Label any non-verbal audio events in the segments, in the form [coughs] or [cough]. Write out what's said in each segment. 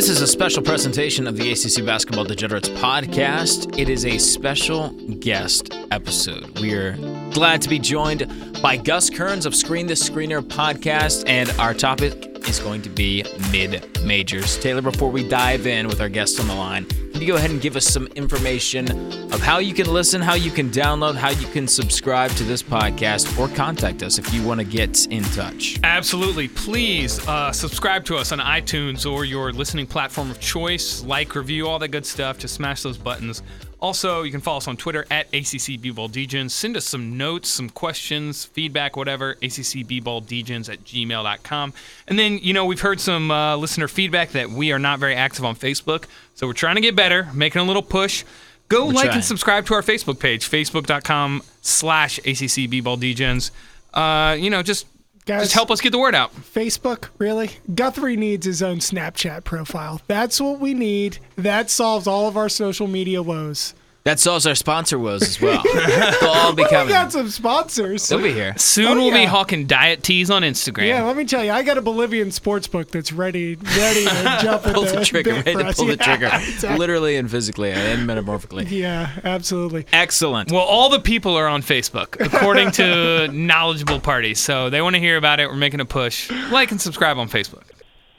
This is a special presentation of the ACC Basketball Degenerates podcast. It is a special guest episode. We are glad to be joined by Gus Kearns of Screen the Screener podcast, and our topic is going to be mid majors. Taylor, before we dive in with our guests on the line, can you go ahead and give us some information of how you can listen, how you can download, how you can subscribe to this podcast, or contact us if you want to get in touch? Absolutely. Please uh, subscribe to us on iTunes or your listening platform of choice. Like, review, all that good stuff. Just smash those buttons. Also, you can follow us on Twitter at ACC Degens. Send us some notes, some questions, feedback, whatever, ACCBballDegens at gmail.com. And then, you know, we've heard some uh, listener feedback that we are not very active on Facebook. So we're trying to get better, making a little push. Go We're like trying. and subscribe to our Facebook page, facebook.com slash ACCBballDegens. Uh, you know, just, Guys, just help us get the word out. Facebook, really? Guthrie needs his own Snapchat profile. That's what we need. That solves all of our social media woes. That solves our sponsor woes as well. They'll all be [laughs] We got some sponsors. They'll be here. Soon Oh, we'll be hawking diet teas on Instagram. Yeah, let me tell you, I got a Bolivian sports book that's ready, ready to [laughs] jump at Pull the trigger, bit ready for to us. pull the Yeah, trigger, exactly. literally and physically and metamorphically. Yeah, absolutely. Excellent. Well, all the people are on Facebook, according to [laughs] knowledgeable parties. So they want to hear about it. We're making a push. Like and subscribe on Facebook.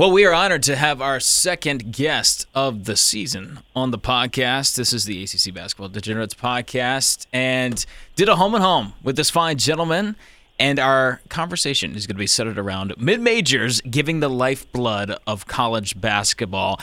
Well, we are honored to have our second guest of the season on the podcast. This is the ACC Basketball Degenerates podcast, and did a home and home with this fine gentleman. And our conversation is going to be centered around mid majors giving the lifeblood of college basketball.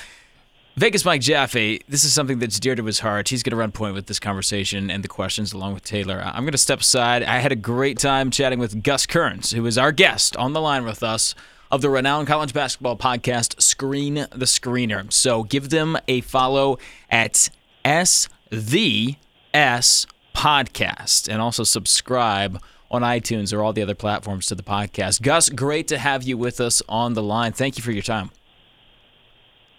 Vegas Mike Jaffe, this is something that's dear to his heart. He's going to run point with this conversation and the questions along with Taylor. I'm going to step aside. I had a great time chatting with Gus Kearns, who is our guest on the line with us of the renowned college basketball podcast Screen the Screener. So give them a follow at S the S podcast and also subscribe on iTunes or all the other platforms to the podcast. Gus, great to have you with us on the line. Thank you for your time.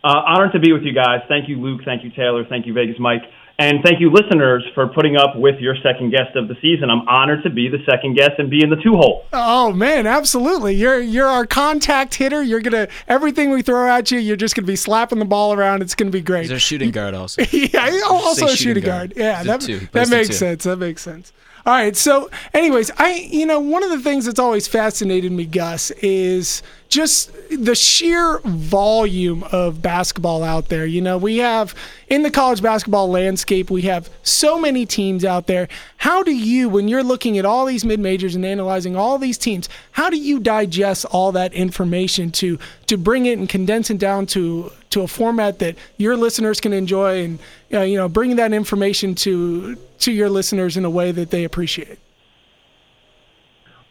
Uh, honored to be with you guys. Thank you, Luke. Thank you, Taylor. Thank you, Vegas Mike. And thank you, listeners, for putting up with your second guest of the season. I'm honored to be the second guest and be in the two hole. Oh man, absolutely. You're you're our contact hitter. You're gonna everything we throw at you, you're just gonna be slapping the ball around. It's gonna be great. There's a shooting guard also. [laughs] yeah, also a shooting shooting guard. guard. Yeah, He's that, two. That makes two. sense. That makes sense. All right. So, anyways, I you know one of the things that's always fascinated me, Gus, is just the sheer volume of basketball out there. You know, we have in the college basketball landscape, we have so many teams out there. How do you, when you're looking at all these mid majors and analyzing all these teams, how do you digest all that information to to bring it and condense it down to to a format that your listeners can enjoy and uh, you know bring that information to to your listeners in a way that they appreciate.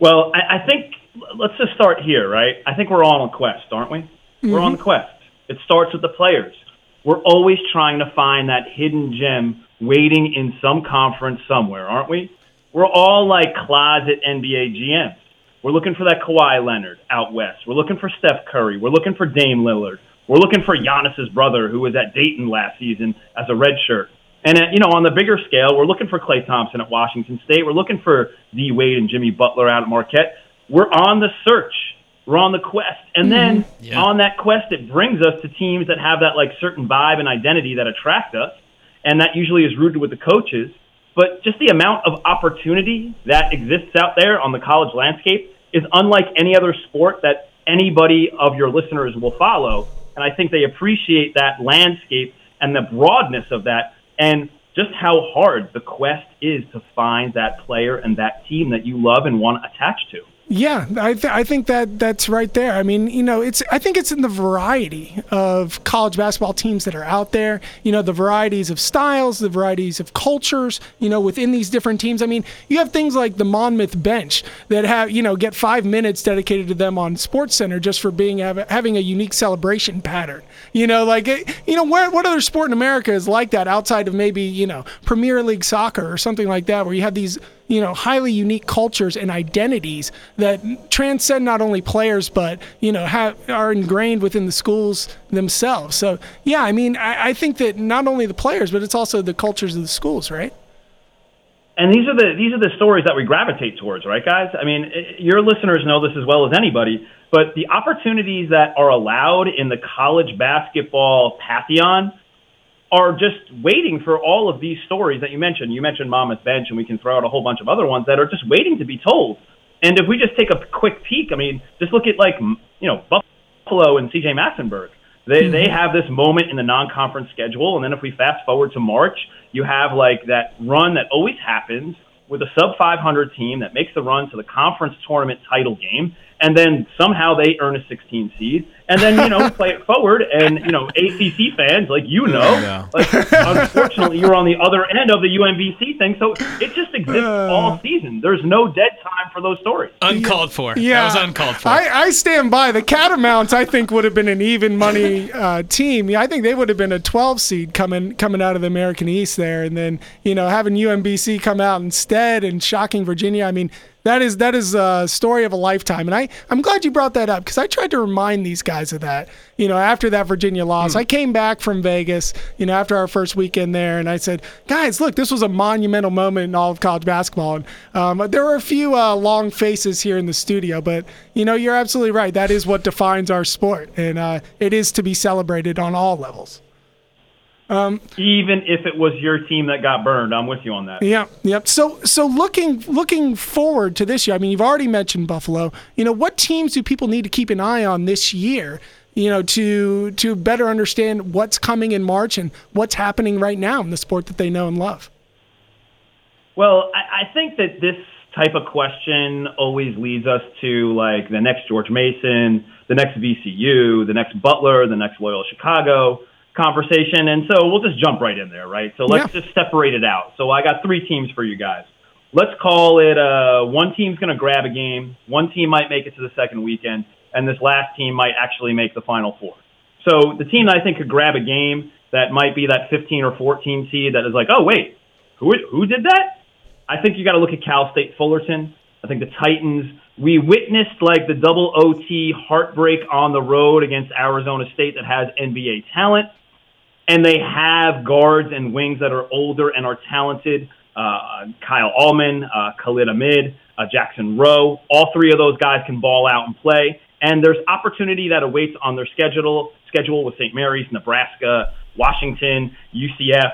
Well, I, I think let's just start here, right? I think we're all on a quest, aren't we? We're on the quest. It starts with the players. We're always trying to find that hidden gem waiting in some conference somewhere, aren't we? We're all like closet NBA GMs. We're looking for that Kawhi Leonard out west. We're looking for Steph Curry. We're looking for Dame Lillard. We're looking for Giannis's brother, who was at Dayton last season as a red shirt. And uh, you know, on the bigger scale, we're looking for Klay Thompson at Washington State. We're looking for D Wade and Jimmy Butler out at Marquette. We're on the search. We're on the quest. And mm-hmm. then Yeah. on that quest, it brings us to teams that have that like certain vibe and identity that attract us, and that usually is rooted with the coaches. But just the amount of opportunity that exists out there on the college landscape is unlike any other sport that anybody of your listeners will follow. And I think they appreciate that landscape and the broadness of that and just how hard the quest is to find that player and that team that you love and want to attach to. Yeah, I, th- I think that that's right there. I mean, you know, it's I think it's in the variety of college basketball teams that are out there. You know, the varieties of styles, the varieties of cultures. You know, within these different teams. I mean, you have things like the Monmouth bench that have you know get five minutes dedicated to them on Sports Center just for being having a unique celebration pattern. You know, like you know, where, what other sport in America is like that outside of maybe you know Premier League soccer or something like that, where you have these you know highly unique cultures and identities that transcend not only players but you know have are ingrained within the schools themselves so yeah i mean I, I think that not only the players but it's also the cultures of the schools right and these are the these are the stories that we gravitate towards, right, guys? I mean, eh, your listeners know this as well as anybody, but the opportunities that are allowed in the college basketball pantheon are just waiting for all of these stories that you mentioned. You mentioned Monmouth Bench, and we can throw out a whole bunch of other ones that are just waiting to be told. And if we just take a quick peek, I mean, just look at like you know Buffalo and CJ Massinburg. They mm-hmm. they have this moment in the non-conference schedule, and then if we fast forward to March, you have like that run that always happens with a sub 500 team that makes the run to the conference tournament title game, and then somehow they earn a 16 seed, and then you know play it forward, and you know ACC fans like you know, yeah. like unfortunately you're on the other end of the UMBC thing, so it just exists uh, all season. There's no dead time for those stories. Uncalled for. Yeah, that was uncalled for. I, I stand by the Catamounts. I think would have been an even money uh, team. I think they would have been a 12 seed coming coming out of the American East there, and then you know having UMBC come out instead and shocking Virginia. I mean that is that is a story of a lifetime, and I I'm glad you brought that up because I tried to remind these guys of that. You know, after that Virginia loss, mm. I came back from Vegas. You know, after our first weekend there, and I said, guys, look, this was a monumental moment in all of college basketball. And um, there were a few uh, long faces here in the studio, but you know, you're absolutely right. That is what defines our sport, and uh, it is to be celebrated on all levels. Um, Even if it was your team that got burned, I'm with you on that. Yeah, yep. So, so looking looking forward to this year, I mean, you've already mentioned Buffalo. You know, what teams do people need to keep an eye on this year? You know, to to better understand what's coming in March and what's happening right now in the sport that they know and love. Well, I, I think that this type of question always leads us to like the next George Mason, the next VCU, the next Butler, the next Loyola Chicago conversation. And so we'll just jump right in there, right? So let's yeah. just separate it out. So I got three teams for you guys. Let's call it uh, one team's going to grab a game, one team might make it to the second weekend, and this last team might actually make the final four. So the team that I think could grab a game that might be that 15 or 14 seed that is like, oh, wait, who, who did that? I think you got to look at Cal State Fullerton. I think the Titans, we witnessed like the double OT heartbreak on the road against Arizona State that has NBA talent and they have guards and wings that are older and are talented. Uh, Kyle Allman, uh, Khalid Ahmad, uh, Jackson Rowe. All three of those guys can ball out and play. And there's opportunity that awaits on their schedule schedule with St. Mary's, Nebraska, Washington, UCF.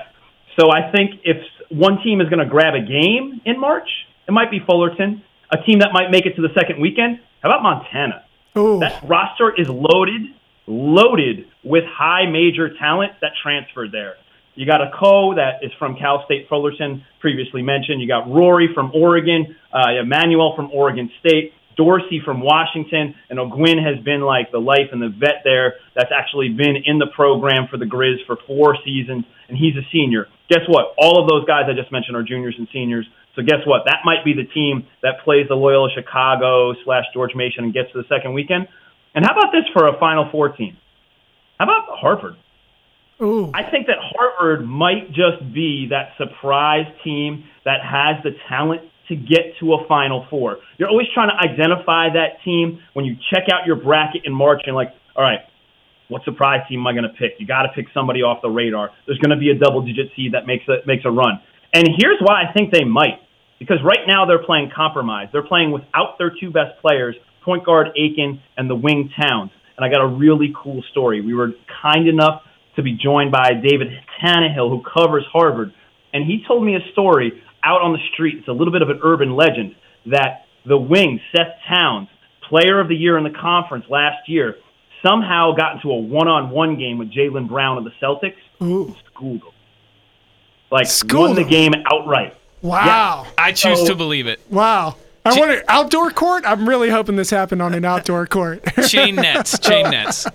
So I think if one team is going to grab a game in March, it might be Fullerton. A team that might make it to the second weekend. How about Montana? Ooh. That roster is loaded loaded with high major talent that transferred there. You got Akoh that is from Cal State Fullerton, previously mentioned. You got Rorie from Oregon, uh, Emmanuel from Oregon State, Dorsey from Washington, and Oguine has been like the life and the vet there that's actually been in the program for the Grizz for four seasons, and he's a senior. Guess what? All of those guys I just mentioned are juniors and seniors. So guess what? That might be the team that plays the Loyola Chicago slash George Mason and gets to the second weekend. And how about this for a Final Four team? How about Harvard? Ooh. I think that Harvard might just be that surprise team that has the talent to get to a Final Four. You're always trying to identify that team when you check out your bracket in March and like, all right, what surprise team am I going to pick? You got to pick somebody off the radar. There's going to be a double-digit seed that makes a makes a run. And here's why I think they might, because right now they're playing compromise. They're playing without their two best players point guard Aiken, and the wing Towns. And I got a really cool story. We were kind enough to be joined by David Tannehill, who covers Harvard. And he told me a story out on the street. It's a little bit of an urban legend that the wing, Seth Towns, player of the year in the conference last year, somehow got into a one on one game with Jaylen Brown of the Celtics. Ooh. Schooled him. Like, Schooled won the game outright. Wow. Yeah. I choose so, to believe it. Wow. I wonder outdoor court. I'm really hoping this happened on an outdoor court. [laughs] chain nets, chain nets.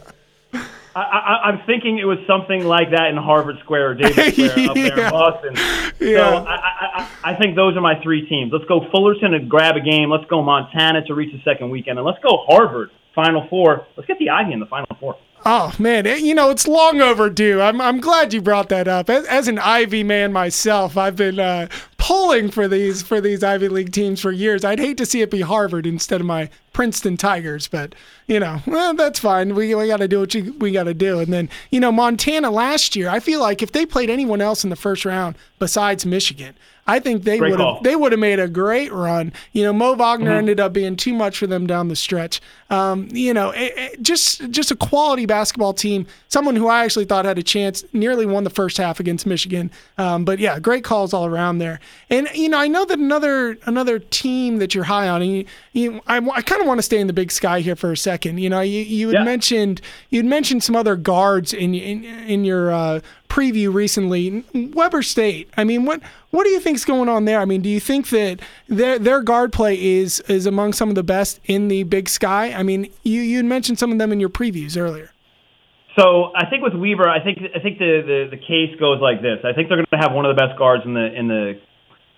I, am thinking it was something like that in Harvard Square or Davis [laughs] Square yeah. up there in Boston. Yeah. So I, I, I, think those are my three teams. Let's go Fullerton and grab a game. Let's go Montana to reach the second weekend, and let's go Harvard Final Four. Let's get the Ivy in the Final Four. Oh man, it, you know it's long overdue. I'm I'm glad you brought that up. As, as an Ivy man myself, I've been uh, pulling for these for these Ivy League teams for years. I'd hate to see it be Harvard instead of my Princeton Tigers, but you know, well, that's fine. We, we got to do what you, we got to do. And then, you know, Montana last year, I feel like if they played anyone else in the first round besides Michigan, I think they would have they would have made a great run. You know, Mo Wagner mm-hmm. ended up being too much for them down the stretch. Um, you know, it, it, just just a quality basketball team. Someone who I actually thought had a chance. Nearly won the first half against Michigan. Um, but yeah, great calls all around there. And you know, I know that another another team that you're high on. And you, you, I, I kind of want to stay in the Big Sky here for a second. You know, you you had yeah. mentioned you had mentioned some other guards in in, in your uh, preview recently. Weber State. I mean, what what do you think's going on there? I mean, do you think that their their guard play is is among some of the best in the Big Sky? I mean, you you mentioned some of them in your previews earlier. So I think with Weber, I think I think the, the, the case goes like this. I think they're going to have one of the best guards in the in the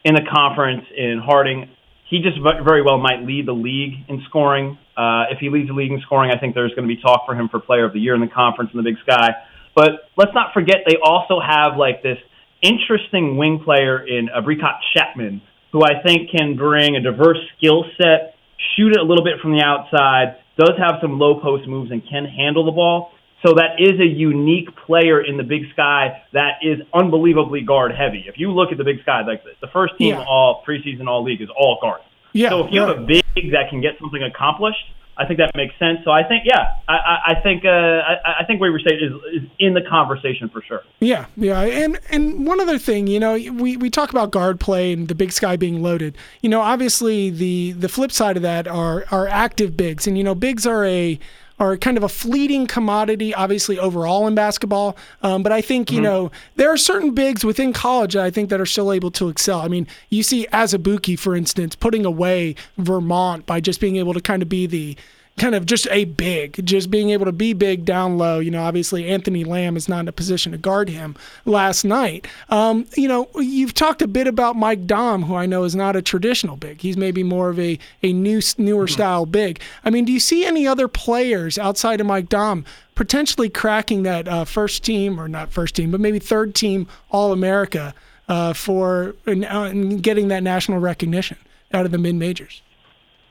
in the conference in Harding. He just very well might lead the league in scoring. Uh, if he leads the league in scoring, I think there's going to be talk for him for Player of the Year in the conference in the Big Sky. But let's not forget they also have like this interesting wing player in Brekkott Chapman, who I think can bring a diverse skill set, shoot it a little bit from the outside, does have some low post moves, and can handle the ball. So that is a unique player in the Big Sky that is unbelievably guard heavy. If you look at the Big Sky, like the first team yeah. all preseason all league is all guards. Yeah, so if you have a big that can get something accomplished, I think that makes sense. So I think, yeah, I, I think uh, I, I think Weber State is, is in the conversation for sure. Yeah, yeah, and and one other thing, you know, we, we talk about guard play and the Big Sky being loaded. You know, obviously the the flip side of that are are active bigs, and you know, bigs are a are kind of a fleeting commodity, obviously overall in basketball. Um, but I think you mm-hmm. know there are certain bigs within college I think that are still able to excel. I mean, you see Azubuike, for instance, putting away Vermont by just being able to kind of be the kind of just a big, just being able to be big down low. You know, obviously Anthony Lamb is not in a position to guard him last night. Um, you know, you've talked a bit about Mike Daum, who I know is not a traditional big. He's maybe more of a, a new newer mm-hmm. style big. I mean, do you see any other players outside of Mike Daum potentially cracking that uh, first team or not first team, but maybe third team All America uh, for and, uh, and getting that national recognition out of the mid majors?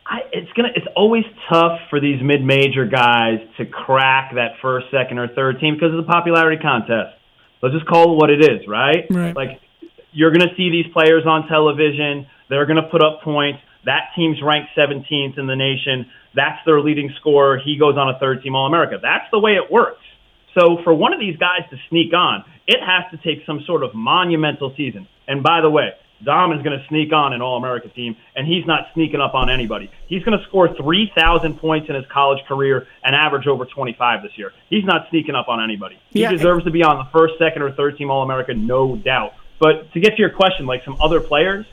I, it's gonna. It's always tough for these mid-major guys to crack that first, second, or third team because of the popularity contest. Let's just call it what it is, right? right. Like you're gonna see these players on television. They're gonna put up points. That team's ranked 17th in the nation. That's their leading scorer. He goes on a third team All America. That's the way it works. So for one of these guys to sneak on, it has to take some sort of monumental season. And by the way, Daum is going to sneak on an All America team, and he's not sneaking up on anybody. He's going to score 3,000 points in his college career and average over 25 this year. He's not sneaking up on anybody. He yeah. deserves to be on the first, second, or third team All America, no doubt. But to get to your question, like some other players,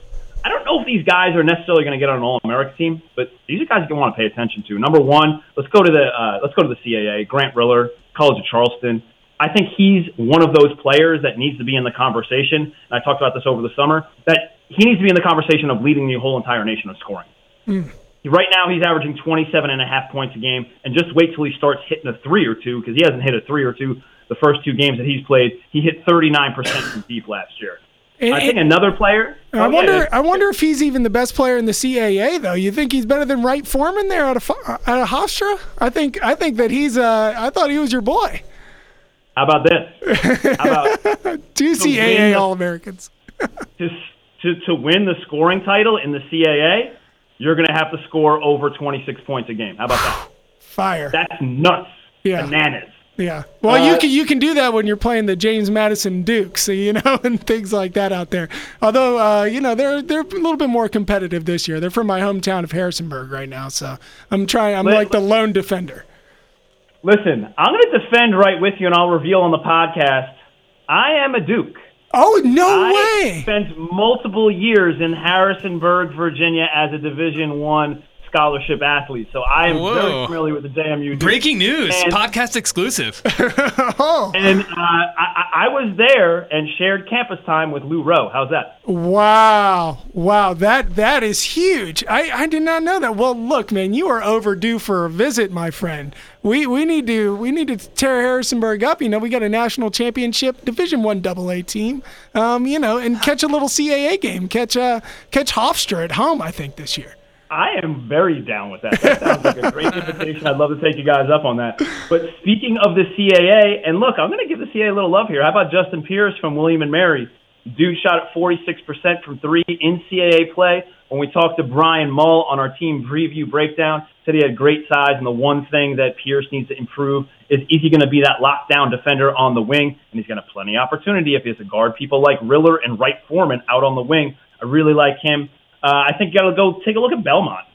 I don't know if these guys are necessarily going to get on an All America team, but these are guys you want to pay attention to. Number one, let's go to the uh, let's go to the CAA. Grant Riller, College of Charleston. I think he's one of those players that needs to be in the conversation. And I talked about this over the summer that he needs to be in the conversation of leading the whole entire nation of scoring. Mm. Right now, he's averaging 27 and a half points a game, and just wait till he starts hitting a three or two because he hasn't hit a three or two the first two games that he's played. He hit 39% from deep last year. And, I think another player. I oh, wonder. I wonder if he's even the best player in the CAA, though. You think he's better than Wright Foreman there out of out of Hofstra? I think. I think that he's. Uh, I thought he was your boy. How about this? How about [laughs] two CAA All Americans? to, to to win the scoring title in the CAA, you're going to have to score over 26 points a game. How about that? [sighs] Fire. That's nuts. Yeah. Bananas. Yeah. Well, uh, you can you can do that when you're playing the James Madison Dukes, you know, [laughs] and things like that out there. Although, uh, you know, they're they're a little bit more competitive this year. They're from my hometown of Harrisonburg right now, so I'm trying. I'm like the lone defender. Listen, I'm going to defend right with you, and I'll reveal on the podcast. I am a Duke. Oh no I way! Spent multiple years in Harrisonburg, Virginia, as a Division One scholarship athlete, so I am Whoa. very familiar with the JMU. Breaking news, and, podcast exclusive. [laughs] oh. And uh, I, I, was there and shared campus time with Lou Rowe. How's that? Wow, wow, that that is huge. I, I did not know that. Well, look, man, you are overdue for a visit, my friend. We we need to we need to tear Harrisonburg up. You know, we got a national championship Division One AA team. Um, you know, and catch a little CAA game. Catch uh catch Hofstra at home. I think this year. I am very down with that. That sounds like a great [laughs] invitation. I'd love to take you guys up on that. But speaking of the CAA, and look, I'm going to give the CAA a little love here. How about Justin Pierce from William and Mary? Dude shot at 46% from three in CAA play. When we talked to Brian Mull on our team preview breakdown, said he had great size, and the one thing that Pierce needs to improve is is he going to be that lockdown defender on the wing, and he's going to have plenty of opportunity if he has to guard people like Riller and Wright Foreman out on the wing. I really like him. Uh, I think you got to go take a look at Belmont.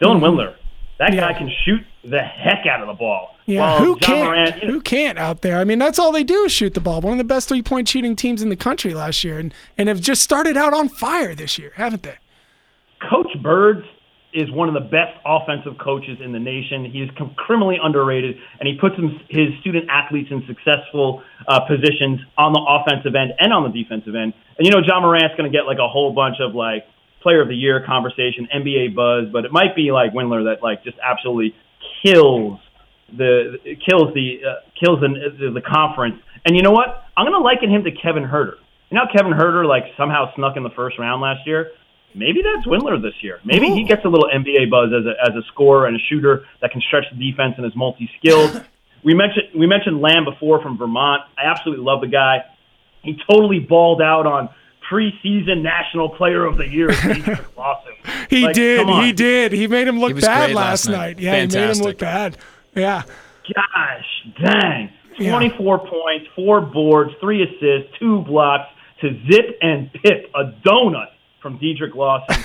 Dylan mm-hmm. Windler. That yeah. guy can shoot the heck out of the ball. Yeah, who can't? Morant, you know, who can't out there? I mean, that's all they do is shoot the ball. One of the best three point shooting teams in the country last year, and and have just started out on fire this year, haven't they? Coach Birds is one of the best offensive coaches in the nation. He is criminally underrated, and he puts his student athletes in successful uh, positions on the offensive end and on the defensive end. And you know, Ja Morant's going to get like a whole bunch of like player of the year conversation, NBA buzz, but it might be like Windler that like just absolutely kills the kills the uh, kills the, the conference. And you know what? I'm going to liken him to Kevin Huerter. You know, Kevin Huerter like somehow snuck in the first round last year maybe that's Windler this year. Maybe Ooh. he gets a little NBA buzz as a, as a scorer and a shooter that can stretch the defense and is multi-skilled. [laughs] we mentioned we mentioned Lamb before from Vermont. I absolutely love the guy. He totally balled out on preseason National Player of the Year. [laughs] Lawson. he like, did. He did. He made him look bad last night. night. Yeah, Fantastic. he made him look bad. Yeah. Gosh, dang. 24 yeah. points, four boards, three assists, two blocks to zip and pip a donut from Dedric Lawson.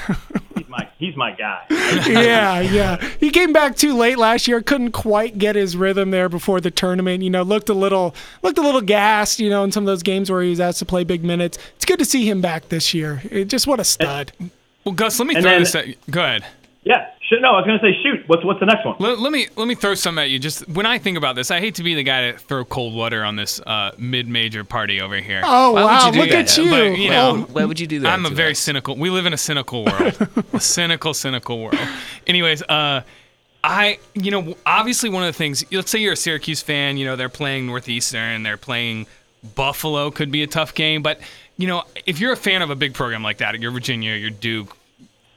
[laughs] he's my he's my guy. [laughs] yeah, yeah. He came back too late last year. Couldn't quite get his rhythm there before the tournament. You know, looked a little looked a little gassed. You know, in some of those games where he was asked to play big minutes. It's good to see him back this year. It, just what a stud. well, Gus, let me throw then, this. At, go ahead. Yeah, no, I was going to say shoot. What's what's the next one? Let, let, me let me throw some at you. Just when I think about this, I hate to be the guy to throw cold water on this uh, mid-major party over here. Oh Why wow! Look that? at you. But, you know, why would you do that? I'm a very us? cynical. We live in a cynical world. [laughs] a cynical, cynical world. Anyways, uh, I you know obviously one of the things. Let's say you're a Syracuse fan. You know they're playing Northeastern. They're playing Buffalo. Could be a tough game, but you know if you're a fan of a big program like that, you're Virginia, you're Duke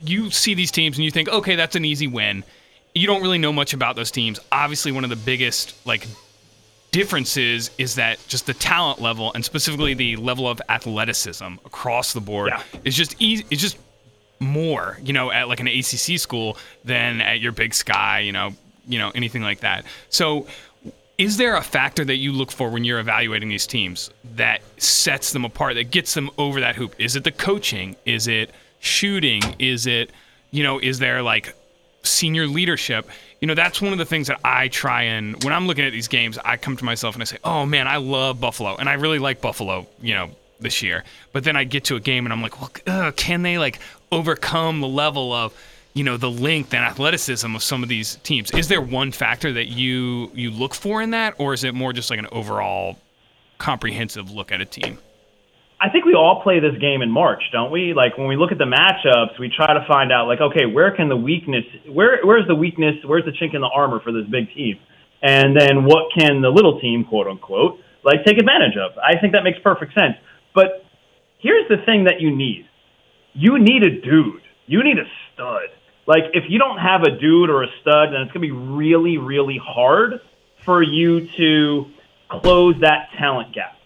you see these teams and you think, okay, that's an easy win. You don't really know much about those teams. Obviously, one of the biggest like differences is that just the talent level and specifically the level of athleticism across the board yeah. is just easy. It's just more, you know, at like an ACC school than at your Big Sky, you know, you know anything like that. So is there a factor that you look for when you're evaluating these teams that sets them apart that gets them over that hoop is it the coaching is it shooting? Is it, you know, is there like senior leadership? You know, that's one of the things that I try and when I'm looking at these games, I come to myself and I say, "Oh man, I love Buffalo, and I really like Buffalo." You know, this year. But then I get to a game and I'm like, well, can they like overcome the level of, you know, the length and athleticism of some of these teams? Is there one factor that you you look for in that, or is it more just like an overall comprehensive look at a team? I think we all play this game in March, don't we? Like when we look at the matchups, we try to find out like, okay, where can the weakness, where where's the weakness, where's the chink in the armor for this big team, and then what can the little team, quote unquote, like take advantage of? I think that makes perfect sense. But here's the thing that you need: you need a dude, you need a stud. Like if you don't have a dude or a stud, then it's gonna be really, really hard for you to close that talent gap.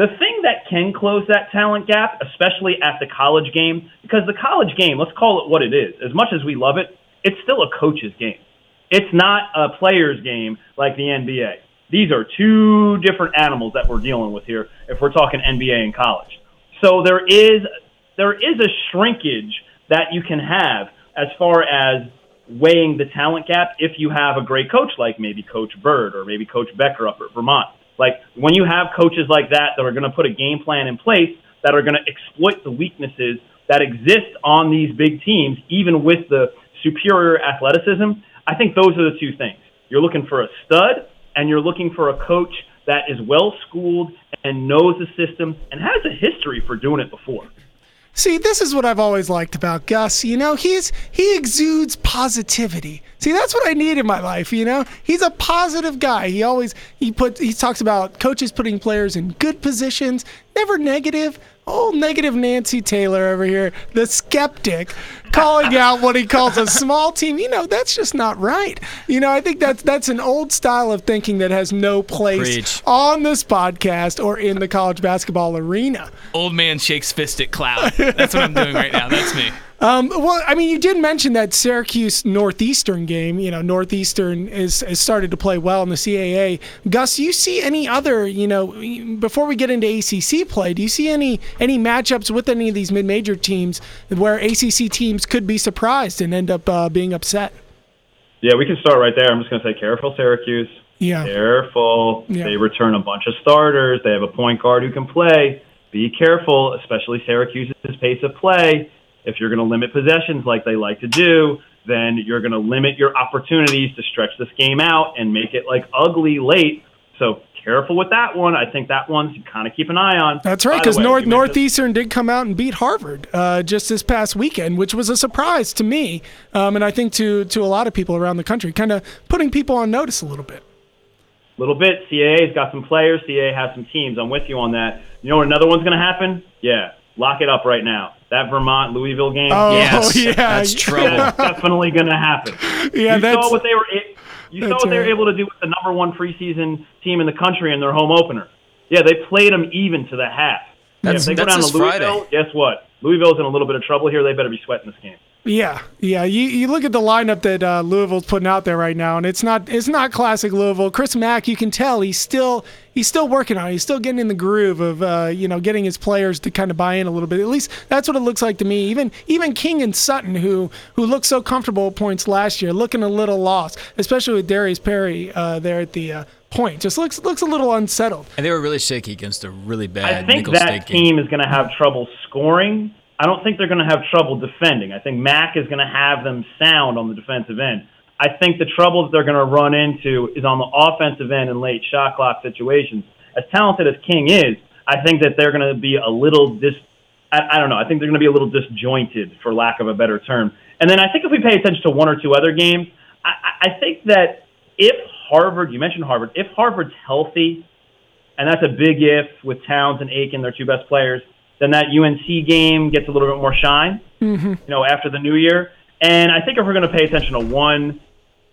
The thing that can close that talent gap, especially at the college game, because the college game, let's call it what it is, as much as we love it, it's still a coach's game. It's not a player's game like the NBA. These are two different animals that we're dealing with here if we're talking NBA and college. So there is there is a shrinkage that you can have as far as weighing the talent gap if you have a great coach like maybe Coach Byrd or maybe Coach Becker up at Vermont. Like when you have coaches like that that are going to put a game plan in place that are going to exploit the weaknesses that exist on these big teams, even with the superior athleticism, I think those are the two things. You're looking for a stud and you're looking for a coach that is well schooled and knows the system and has a history for doing it before. See, this is what I've always liked about Gus. You know, he's he exudes positivity. See, that's what I need in my life. You know, he's a positive guy. He always he put he talks about coaches putting players in good positions. Ever negative? Oh, negative Nancy Taylor over here, the skeptic, calling out what he calls a small team. You know, that's just not right. You know, I think that's that's an old style of thinking that has no place Preach. on this podcast or in the college basketball arena. Old man shakes fist at cloud. That's what I'm doing right now. That's me. Um, well, I mean, you did mention that Syracuse Northeastern game. You know, Northeastern is has started to play well in the CAA. Gus, do you see any other? You know, before we get into ACC play, do you see any any matchups with any of these mid-major teams where ACC teams could be surprised and end up uh, being upset? Yeah, we can start right there. I'm just going to say careful, Syracuse. Yeah. Careful. Yeah. They return a bunch of starters. They have a point guard who can play. Be careful, especially Syracuse's pace of play. If you're going to limit possessions like they like to do, then you're going to limit your opportunities to stretch this game out and make it like ugly late. So careful with that one. I think that one's kind of keep an eye on. That's right, because North Northeastern did come out and beat Harvard uh, just this past weekend, which was a surprise to me, um, and I think to to a lot of people around the country, kind of putting people on notice a little bit. A little bit. CAA's got some players. CAA has some teams. I'm with you on that. You know what another one's going to happen? Yeah, lock it up right now. That Vermont Louisville game. Oh, [laughs] Yes, yeah, that's trouble. That's definitely going to happen. Yeah, you that's- saw what they were. You saw that's what they were right. able to do with the number one preseason team in the country in their home opener. Yeah, they played them even to the half. Yeah, That's- if they go down this to Louisville, Friday. guess what? Louisville's in a little bit of trouble here. They better be sweating this game. Yeah, yeah. You, you look at the lineup that uh, Louisville's putting out there right now, and it's not it's not classic Louisville. Chris Mack, you can tell he's still he's still working on it. He's still getting in the groove of uh, you know getting his players to kind of buy in a little bit. At least that's what it looks like to me. Even even King and Sutton, who who looked so comfortable at points last year, looking a little lost, especially with Darius Perry uh, there at the uh, point. Just looks looks a little unsettled. And they were really shaky against a really bad. I bad think Nicholls that State game. team is going to have trouble scoring. I don't think they're going to have trouble defending. I think Mack is going to have them sound on the defensive end. I think the trouble that they're going to run into is on the offensive end in late shot clock situations. As talented as King is, I think that they're going to be a little dis. I, I don't know. I think they're going to be a little disjointed, for lack of a better term. And then I think if we pay attention to one or two other games, I I think that if Harvard, you mentioned Harvard, if Harvard's healthy, and that's a big if with Towns and Aiken, their two best players. Then that UNC game gets a little bit more shine, mm-hmm. you know, after the new year. And I think if we're going to pay attention to one,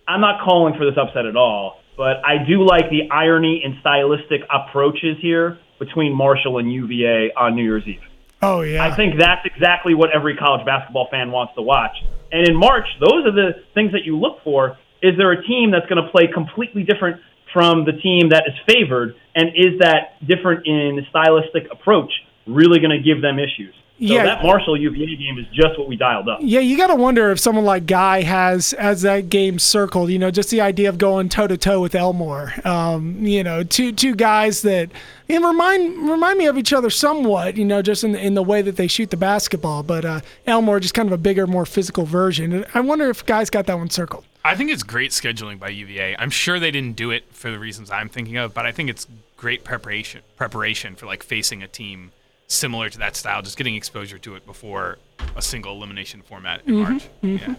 I'm not calling for this upset at all, but I do like the irony and stylistic approaches here between Marshall and UVA on New Year's Eve. Oh yeah. I think that's exactly what every college basketball fan wants to watch. And in March, those are the things that you look for. Is there a team that's going to play completely different from the team that is favored? And is that different in stylistic approach really going to give them issues? So Yeah. that Marshall UVA game is just what we dialed up. Yeah, you got to wonder if someone like Guy has as that game circled. You know, just the idea of going toe to toe with Elmore. Um, you know, two two guys that and remind remind me of each other somewhat. You know, just in in the way that they shoot the basketball. But uh, Elmore just kind of a bigger, more physical version. And I wonder if Guy's got that one circled. I think it's great scheduling by UVA. I'm sure they didn't do it for the reasons I'm thinking of, but I think it's great preparation preparation for like facing a team similar to that style, just getting exposure to it before a single elimination format in March. Yeah.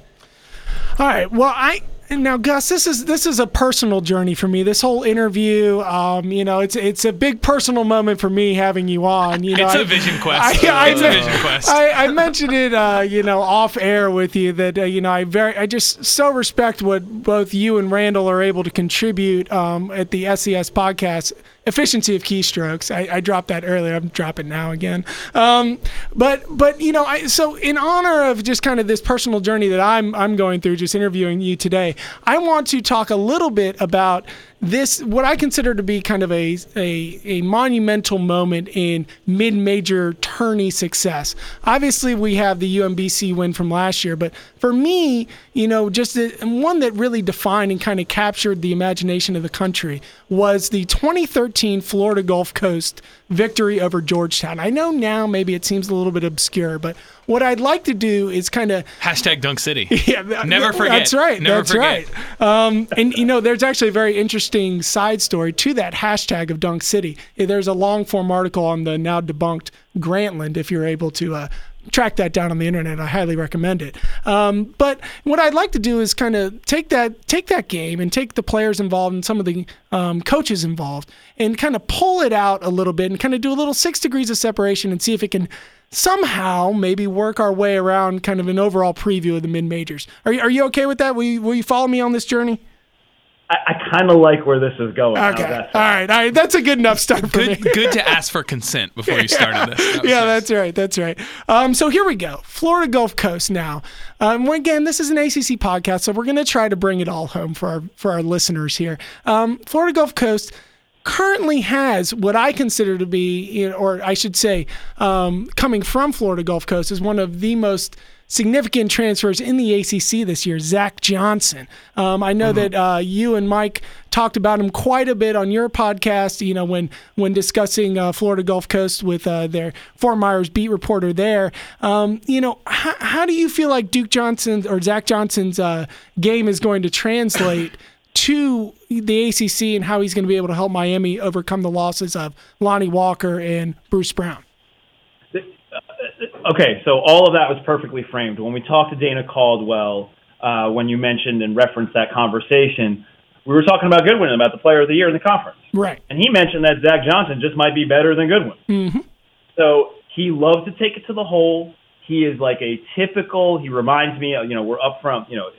All right. Well, I now Gus, this is this is a personal journey for me. This whole interview, um, you know, it's it's a big personal moment for me having you on. You [laughs] know, It's a I- vision quest. I, I, It's a vision quest. I, I mentioned it, uh, you know, off air with you that uh, you know I very I just so respect what both you and Randall are able to contribute um, at the SES podcast. Efficiency of keystrokes. I, I dropped that earlier. I'm dropping now again. Um, but but you know, I so in honor of just kind of this personal journey that I'm I'm going through, just interviewing you today, I want to talk a little bit about this what I consider to be kind of a a, a monumental moment in mid-major tourney success. Obviously, we have the UMBC win from last year, but for me, you know, just a, one that really defined and kind of captured the imagination of the country was the 2013 Florida Gulf Coast victory over Georgetown. I know now maybe it seems a little bit obscure, but what I'd like to do is kind of Hashtag Dunk City. [laughs] yeah, Never forget. That's right. Never that's forget. right. Um, and you know, there's actually a very interesting side story to that hashtag of Dunk City. There's a long form article on the now debunked Grantland. If you're able to uh, track that down on the internet. I highly recommend it. Um, but what I'd like to do is kind of take that take that game and take the players involved and some of the um, coaches involved and kind of pull it out a little bit and kind of do a little six degrees of separation and see if it can somehow maybe work our way around kind of an overall preview of the mid majors. Are you, are you okay with that? Will you, will you follow me on this journey? I, I kind of like where this is going. Okay. All right. All right. That's a good enough start for good, me. good to ask for consent before you [laughs] started this. That yeah, nice. that's right. That's right. Um, so here we go. Florida Gulf Coast now. Um, again, this is an ACC podcast, so we're going to try to bring it all home for our for our listeners here. Um, Florida Gulf Coast currently has what I consider to be, or I should say, um, coming from Florida Gulf Coast, is one of the most significant transfers in the ACC this year, Zach Johnson. Um, I know mm-hmm. that uh, you and Mike talked about him quite a bit on your podcast. You know, when when discussing uh, Florida Gulf Coast with uh, their Fort Myers beat reporter there. Um, you know, how, how do you feel like Duke Johnson or Zach Johnson's uh, game is going to translate? [coughs] to the ACC and how he's going to be able to help Miami overcome the losses of Lonnie Walker and Bruce Brown. Okay, so all of that was perfectly framed. When we talked to Dana Caldwell, uh, when you mentioned and referenced that conversation, we were talking about Goodwin, about the player of the year in the conference. Right. And he mentioned that Zach Johnson just might be better than Goodwin. Mm-hmm. So he loves to take it to the hole. He is like a typical, he reminds me, of, you know, we're up front, you know,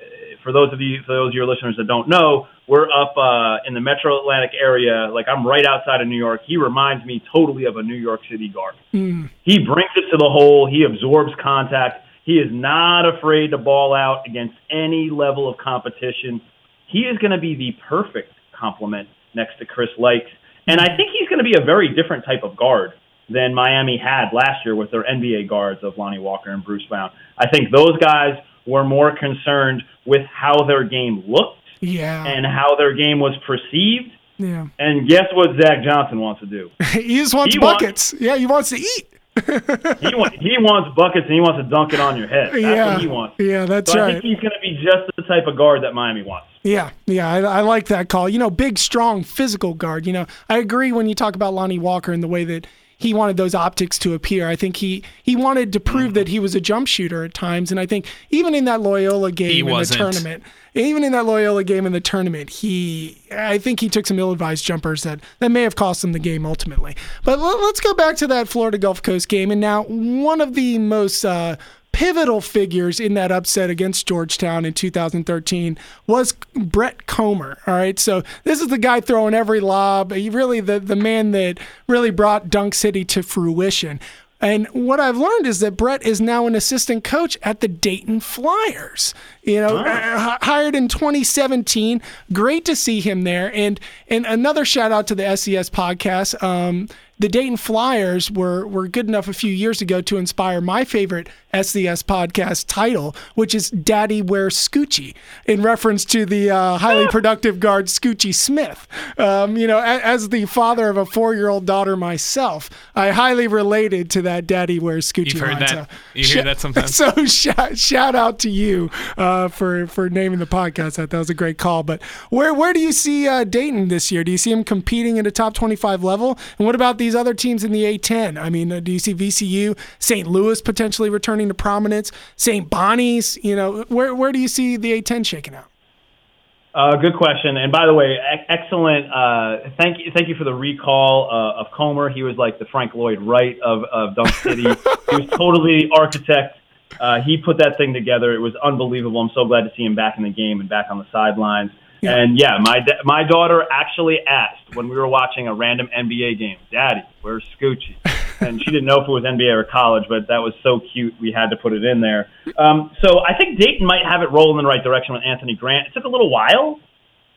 for those of you, for those of your listeners that don't know, we're up uh, in the Metro Atlantic area. Like I'm right outside of New York. He reminds me totally of a New York City guard. Mm. He brings it to the hole. He absorbs contact. He is not afraid to ball out against any level of competition. He is going to be the perfect complement next to Chris Lykes. And I think he's going to be a very different type of guard than Miami had last year with their NBA guards of Lonnie Walker and Bruce Brown. I think those guys were more concerned with how their game looked yeah. and how their game was perceived. Yeah. And guess what Zach Johnson wants to do? [laughs] he just wants he buckets. Wants, yeah, he wants to eat. [laughs] he, want, he wants buckets and he wants to dunk it on your head. That's yeah. what he wants. Yeah, that's so right. I think he's going to be just the type of guard that Miami wants. Yeah, yeah, I, I, like that call. You know, big, strong, physical guard. You know, I agree when you talk about Lonnie Walker and the way that he wanted those optics to appear. I think he he wanted to prove that he was a jump shooter at times, and I think even in that Loyola game in wasn't. the tournament, even in that Loyola game in the tournament, he I think he took some ill-advised jumpers that that may have cost him the game ultimately. But let's go back to that Florida Gulf Coast game, and now one of the most uh, pivotal figures in that upset against Georgetown in 2013 was Brett Comer. All right, so this is the guy throwing every lob. He really the the man that really brought Dunk City to fruition. And what I've learned is that Brett is now an assistant coach at the Dayton Flyers. You know, oh. hired in 2017. Great to see him there. And and another shout out to the SES podcast. Um, the Dayton Flyers were were good enough a few years ago to inspire my favorite SES podcast title, which is Daddy Wears Scoochie, in reference to the uh, highly productive guard Scoochie Smith. Um, you know, as, as, the father of a four year old daughter myself, I highly related to that Daddy Wears Scoochie. You've heard line. that. So, you hear that sometimes. [laughs] So shout, shout out to you uh, for for naming the podcast. That that was a great call. But where where do you see uh, Dayton this year? Do you see him competing at a top twenty five level? And what about these other teams in the A10? I mean, uh, do you see VCU, St. Louis potentially returning? Returning to prominence. St. Bonnie's, you know, where where do you see the A10 shaking out? Uh, good question. And by the way, excellent. Uh, thank you, thank you for the recall uh, of Comer. He was like the Frank Lloyd Wright of, of Dunk City. he was totally the architect. Uh, he put that thing together. It was unbelievable. I'm so glad to see him back in the game and back on the sidelines. Yeah. And yeah, my my daughter actually asked when we were watching a random NBA game, "Daddy, where's Scoochie?" And she didn't know if it was NBA or college, but that was so cute we had to put it in there. Um, so I think Dayton might have it roll in the right direction with Anthony Grant. It took a little while,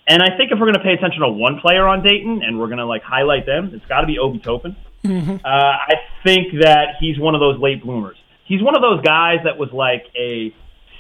and I think if we're going to pay attention to one player on Dayton and we're going to like highlight them, it's got to be Obi Toppin. Mm-hmm. Uh, I think that he's one of those late bloomers. He's one of those guys that was like a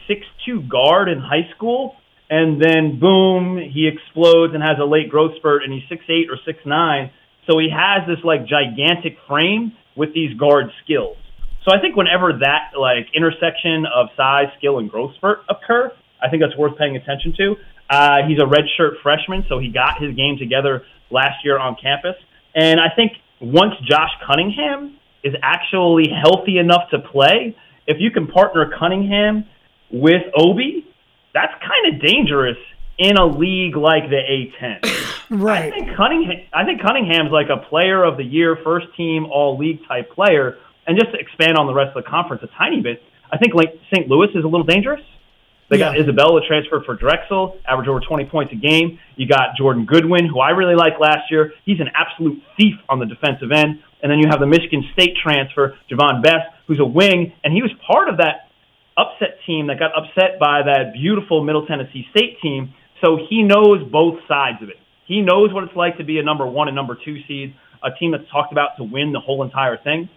six-two guard in high school, and then boom, he explodes and has a late growth spurt, and he's six-eight or six-nine. So he has this like gigantic frame with these guard skills. So I think whenever that like intersection of size, skill, and growth spurt occur, I think that's worth paying attention to. Uh, he's a redshirt freshman, so he got his game together last year on campus. And I think once Josh Cunningham is actually healthy enough to play, if you can partner Cunningham with Obi, that's kind of dangerous in a league like the A10. [coughs] Right. I think Cunningham. I think Cunningham's like a player of the year, first team, all league type player. And just to expand on the rest of the conference a tiny bit, I think like St. Louis is a little dangerous. They got Isabell transferred for Drexel, average over 20 points a game. You got Jordan Goodwin, who I really liked last year. He's an absolute thief on the defensive end. And then you have the Michigan State transfer, Javon Bess, who's a wing, and he was part of that upset team that got upset by that beautiful Middle Tennessee State team. So he knows both sides of it. He knows what it's like to be a number one and number two seed, a team that's talked about to win the whole entire thing.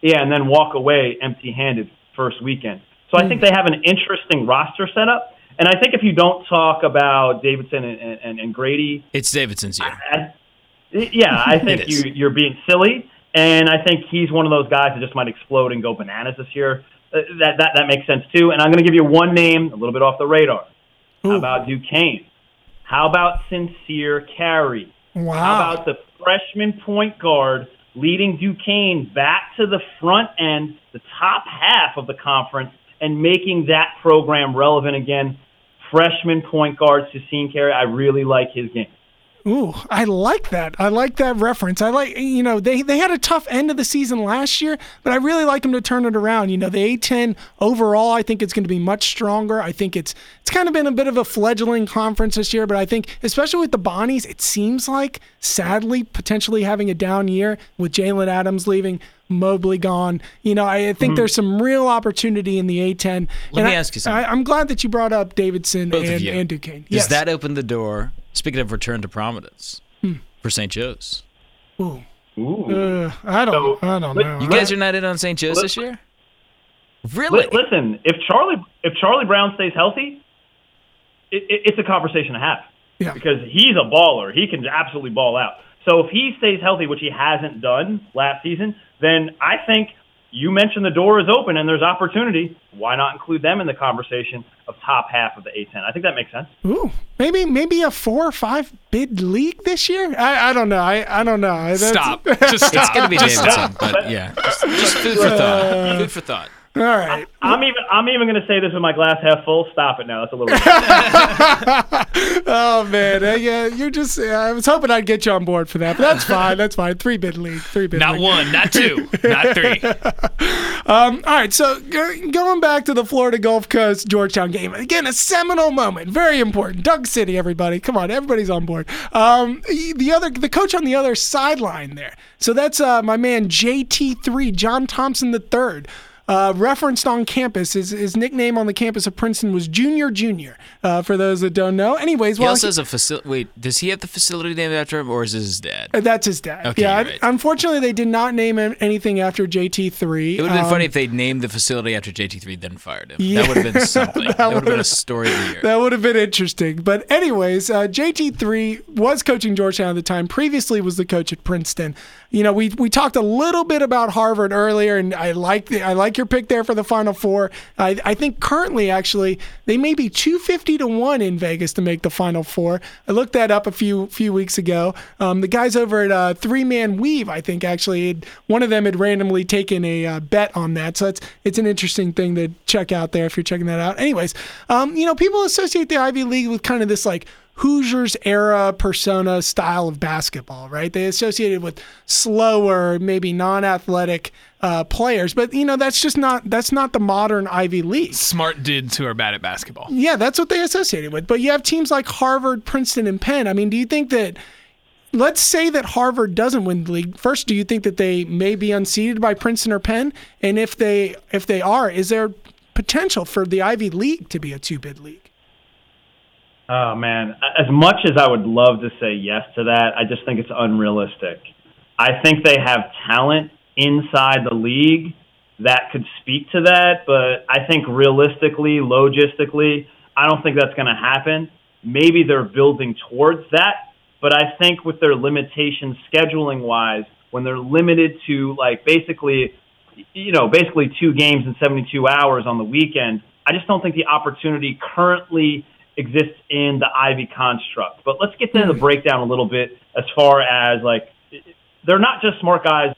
Yeah, and then walk away empty handed first weekend. So I think they have an interesting roster setup. And I think if you don't talk about Davidson and, and, and Grady, It's Davidson's year. I, yeah, I [laughs] think you, you're being silly, and I think he's one of those guys that just might explode and go bananas this year. Uh, that that that makes sense too. And I'm going to give you one name, a little bit off the radar. How about Duquesne? How about Sincere Carey? Wow. How about the freshman point guard leading Duquesne back to the front end, the top half of the conference, and making that program relevant again? Freshman point guard Sincere Carey. I really like his game. Ooh, I like that. I like that reference. I like, you know, they, they had a tough end of the season last year, but I really like them to turn it around. You know, the A10 overall, I think it's going to be much stronger. I think it's it's kind of been a bit of a fledgling conference this year, but I think, especially with the Bonnies, it seems like, sadly, potentially having a down year with Jaylen Adams leaving. Mobley gone. You know, I think mm-hmm. there's some real opportunity in the A10. Let And me I- ask you something. I, I'm glad that you brought up Davidson Both and, and Duquesne. Does yes. that open the door? Speaking of return to prominence for St. Joe's, Ooh. Ooh. Uh, I don't. So, I don't but know. you guys are not in on St. Joe's this year. Really? Listen, if Charlie if Charlie Brown stays healthy, it, it, it's a conversation to have Yeah. because he's a baller. He can absolutely ball out. So if he stays healthy, which he hasn't done last season, then I think you mentioned the door is open and there's opportunity. Why not include them in the conversation of top half of the A10? I think that makes sense. Ooh, maybe maybe a four or five bid league this year. I, I don't know. I, I don't know. That's- Stop. Just [laughs] stop. it's going to be Just Davidson, stop. but yeah, just, just food for uh, thought. Food for thought. All right. I'm even I'm even going to say this with my glass half full. Stop it now. That's a little. [laughs] Oh man, Uh, yeah, you're just. I was hoping I'd get you on board for that, but that's fine. That's fine. Three bid league. Three bid. Not league. one, not two, not three. [laughs] Um, all right, so go, going back to the Florida Gulf Coast Georgetown game again, a seminal moment, very important. Dunk City, everybody, come on, everybody's on board. Um, the other, the coach on the other sideline there. So that's uh, my man JT3, John Thompson III. Uh, referenced on campus, his, his nickname on the campus of Princeton was Junior Junior. Uh, for those that don't know, anyways, He well, also has a facility. Wait, does he have the facility named after him, or is his dad? Uh, That's his dad. Okay, yeah. right. Unfortunately, they did not name him anything after JT3. It would have been Um, funny if they named the facility after JT3, then fired him. Yeah. That would have been something. [laughs] that would have been a story of the year. That would have been interesting. But anyways, uh, JT3 was coaching Georgetown at the time. Previously was the coach at Princeton. You know, we we talked a little bit about Harvard earlier, and I like the, I like your pick there for the Final Four. I, I think currently actually they may be two fifty to one in Vegas to make the Final Four. I looked that up a few few weeks ago. Um, the guys over at uh, Three Man Weave, I think actually had, one of them had randomly taken a uh, bet on that. So it's it's an interesting thing to check out there if you're checking that out. Anyways, um, you know, people associate the Ivy League with kind of this like Hoosiers era persona style of basketball, right? They associated with slower, maybe non-athletic uh, players, but you know that's just not that's not the modern Ivy League. Smart dudes who are bad at basketball. Yeah, that's what they associated with. But you have teams like Harvard, Princeton, and Penn. I mean, do you think that? Let's say that Harvard doesn't win the league. First, do you think that they may be unseated by Princeton or Penn? And if they if they are, is there potential for the Ivy League to be a two-bid league? Oh man, as much as I would love to say yes to that, I just think it's unrealistic. I think they have talent inside the league that could speak to that, but I think realistically, logistically, I don't think that's going to happen. Maybe they're building towards that, but I think with their limitations scheduling wise, when they're limited to like basically you know, basically two games in 72 hours on the weekend. I just don't think the opportunity currently exists in the Ivy construct. But let's get into the breakdown a little bit as far as like they're not just smart guys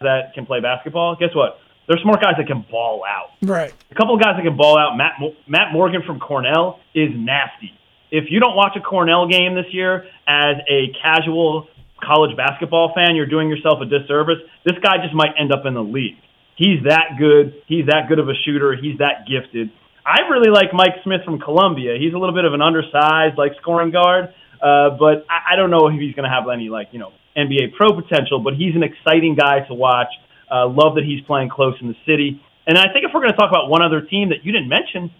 that can play basketball. Guess what? They're smart guys that can ball out. Right. A couple of guys that can ball out. Matt Matt Morgan from Cornell is nasty. If you don't watch a Cornell game this year as a casual college basketball fan, you're doing yourself a disservice. This guy just might end up in the league. He's that good. He's that good of a shooter. He's that gifted. I really like Mike Smith from Columbia. He's a little bit of an undersized, like scoring guard, uh, but I, I don't know if he's going to have any like you know NBA pro potential. But he's an exciting guy to watch. Uh, love that he's playing close in the city. And I think if we're going to talk about one other team that you didn't mention,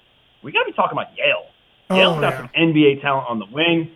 we got to be talking about Yale. Oh, Yale's got yeah. some NBA talent on the wing.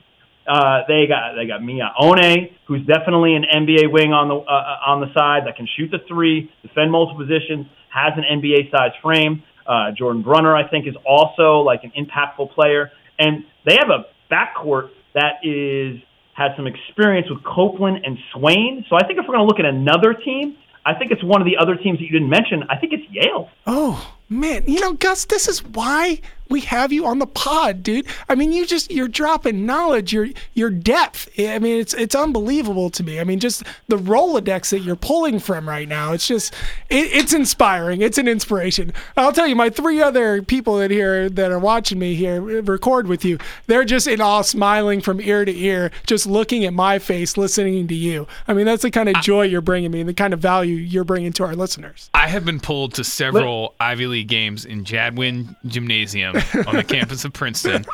Uh, they got they got Miye Oni, who's definitely an NBA wing on the uh, uh, on the side that can shoot the three, defend multiple positions, has an NBA size frame. Uh, Jordan Brunner, I think, is also like an impactful player, and they have a backcourt that is has some experience with Copeland and Swain. So I think if we're going to look at another team, I think it's one of the other teams that you didn't mention. I think it's Yale. Oh man, you know, Gus, this is why we have you on the pod, dude. I mean, you just you're dropping knowledge, your your depth. I mean, it's it's unbelievable to me. I mean, just the Rolodex that you're pulling from right now. It's just it, it's inspiring. It's an inspiration. I'll tell you, my three other people that here that are watching me here uh, record with you, they're just in awe, smiling from ear to ear, just looking at my face, listening to you. I mean, that's the kind of joy you're bringing me, and the kind of value you're bringing to our listeners. I have been pulled to several Ivy League games in Jadwin Gymnasium on the [laughs] campus of Princeton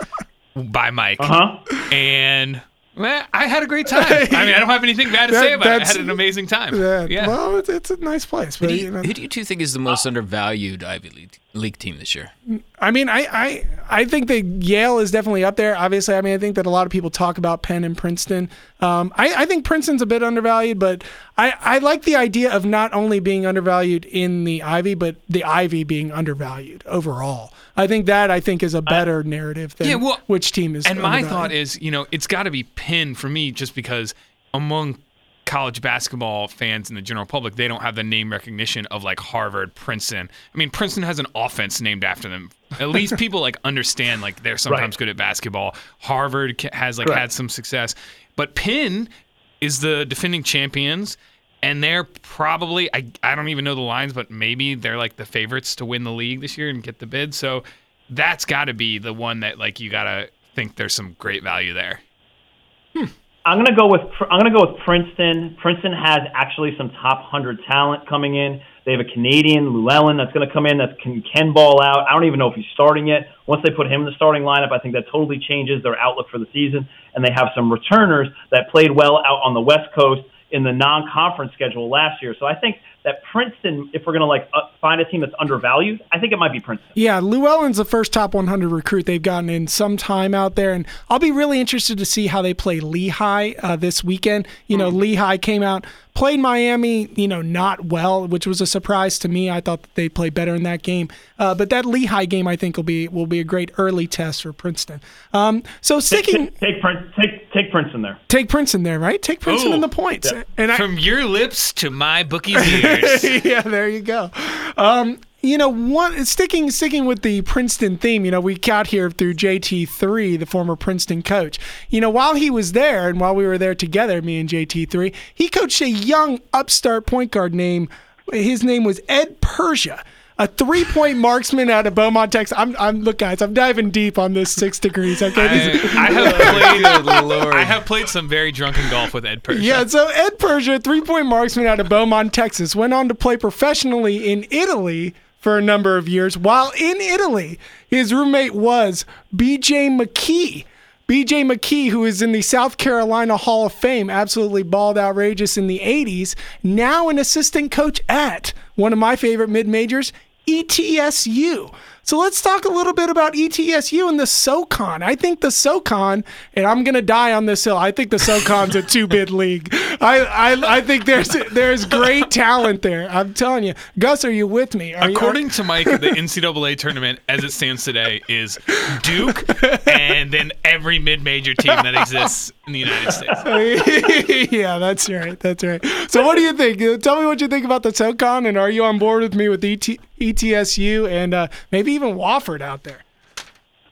by Mike. Uh-huh. And well, I had a great time. [laughs] I mean, I don't have anything bad to that, say about it. I had an amazing time. Yeah. yeah. Well, it's, it's, a nice place. But, who, do you, you know. who do you two think is the most undervalued Ivy League, League team this year? I mean, I, I I think that Yale is definitely up there. Obviously, I mean, I think that a lot of people talk about Penn and Princeton. Um, I, I think Princeton's a bit undervalued, but I, I like the idea of not only being undervalued in the Ivy, but the Ivy being undervalued overall. I think that I think is a better narrative than yeah, well, which team is. And my thought is, you know, it's got to be Penn for me, just because among college basketball fans and the general public, they don't have the name recognition of like Harvard, Princeton. I mean, Princeton has an offense named after them. At [laughs] least people like understand like they're sometimes right. good at basketball. Harvard has like had some success, but Penn is the defending champions and they're probably I, I don't even know the lines, but maybe they're like the favorites to win the league this year and get the bid. So that's got to be the one that like you got to think there's some great value there. Hmm. I'm gonna go with I'm gonna go with Princeton. Princeton has actually some top hundred talent coming in. They have a Canadian Llewellyn that's to come in that can can ball out. I don't even know if he's starting yet. Once they put him in the starting lineup, I think that totally changes their outlook for the season. And they have some returners that played well out on the West Coast in the non-conference schedule last year. So I think that Princeton, if we're going to like uh, find a team that's undervalued, I think it might be Princeton. Yeah, Llewellyn's the first top 100 recruit they've gotten in some time out there, and I'll be really interested to see how they play Lehigh uh, this weekend. You know, mm-hmm. Lehigh came out played Miami, you know, not well, which was a surprise to me. I thought that they played better in that game, uh, but that Lehigh game I think will be will be a great early test for Princeton. Um, so sticking take take, take take, take Princeton there. Take Princeton there, right? Take Princeton Ooh, in the points. Yeah. And I, from your lips to my bookie's [laughs] ears. yeah, there you go. Um, you know, one sticking sticking with the Princeton theme. You know, we got here through JT three, the former Princeton coach. You know, while he was there and while we were there together, me and JT three, he coached a young upstart point guard named his name was Ed Persia a three point [laughs] marksman out of Beaumont, Texas. I'm, I'm look, guys, I'm diving deep on this six degrees. [laughs] Okay, I, I have [laughs] played. I have played some very drunken golf with Ed Persia. Yeah, so Ed Persia, three point marksman out of Beaumont, Texas, went on to play professionally in Italy for a number of years. While in Italy, his roommate was B.J. McKie. BJ McKie, who is in the South Carolina Hall of Fame, absolutely balled outrageous in the 80s, now an assistant coach at one of my favorite mid majors, ETSU. So let's talk a little bit about ETSU and the SoCon. I think the SoCon, and I'm gonna die on this hill. I think the SoCon's a [laughs] two-bid league. I, I I think there's there's great talent there. I'm telling you, Gus, are you with me? Are According you, to Mike, the NCAA tournament as it stands today is Duke, and then every mid-major team that exists in the United States. [laughs] yeah, that's right. That's right. So, what do you think? Tell me what you think about the SoCon, and are you on board with me with ET, ETSU and uh, maybe even Wofford out there?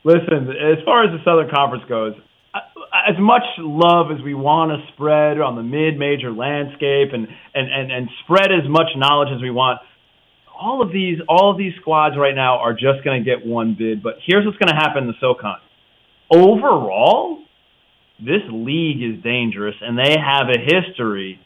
Listen, as far as the Southern Conference goes, as much love as we want to spread on the mid-major landscape and, and, and, and spread as much knowledge as we want, all of these all of these squads right now are just going to get one bid. But here's what's going to happen in the SoCon. Overall, this league is dangerous, and they have a history,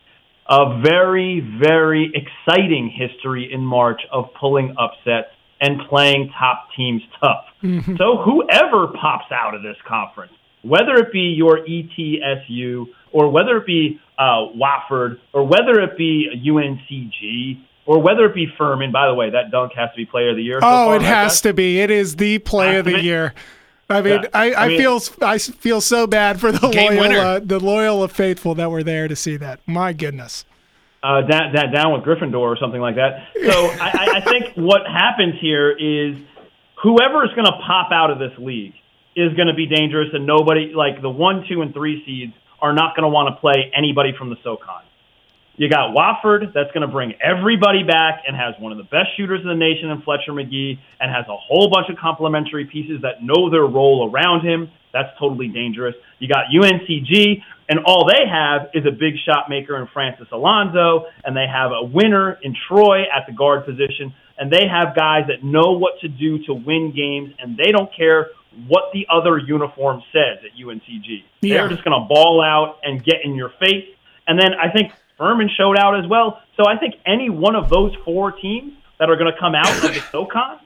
a very very exciting history in March of pulling upsets and playing top teams tough. Mm-hmm. So whoever pops out of this conference, whether it be your ETSU or whether it be uh, Wofford or whether it be UNCG or whether it be Furman. By the way, that dunk has to be Player of the Year. So oh, far, it has to be. It is the Play of the [laughs] Year. I mean, yeah. I, I, I mean, feel I feel so bad for the loyal the loyal of faithful that were there to see that. My goodness. Uh, down, down with Gryffindor or something like that. So I, I think what happens here is whoever is going to pop out of this league is going to be dangerous, and nobody like the one, two, and three seeds are not going to want to play anybody from the SoCon. You got Wofford that's going to bring everybody back and has one of the best shooters in the nation in Fletcher Magee and has a whole bunch of complementary pieces that know their role around him. That's totally dangerous. You got UNCG and all they have is a big shot maker in Francis Alonso and they have a winner in Troy at the guard position and they have guys that know what to do to win games and they don't care what the other uniform says at UNCG. Yeah. They're just going to ball out and get in your face. And then I think Furman showed out as well. So I think any one of those four teams that are going to come out of the [coughs] SoCon,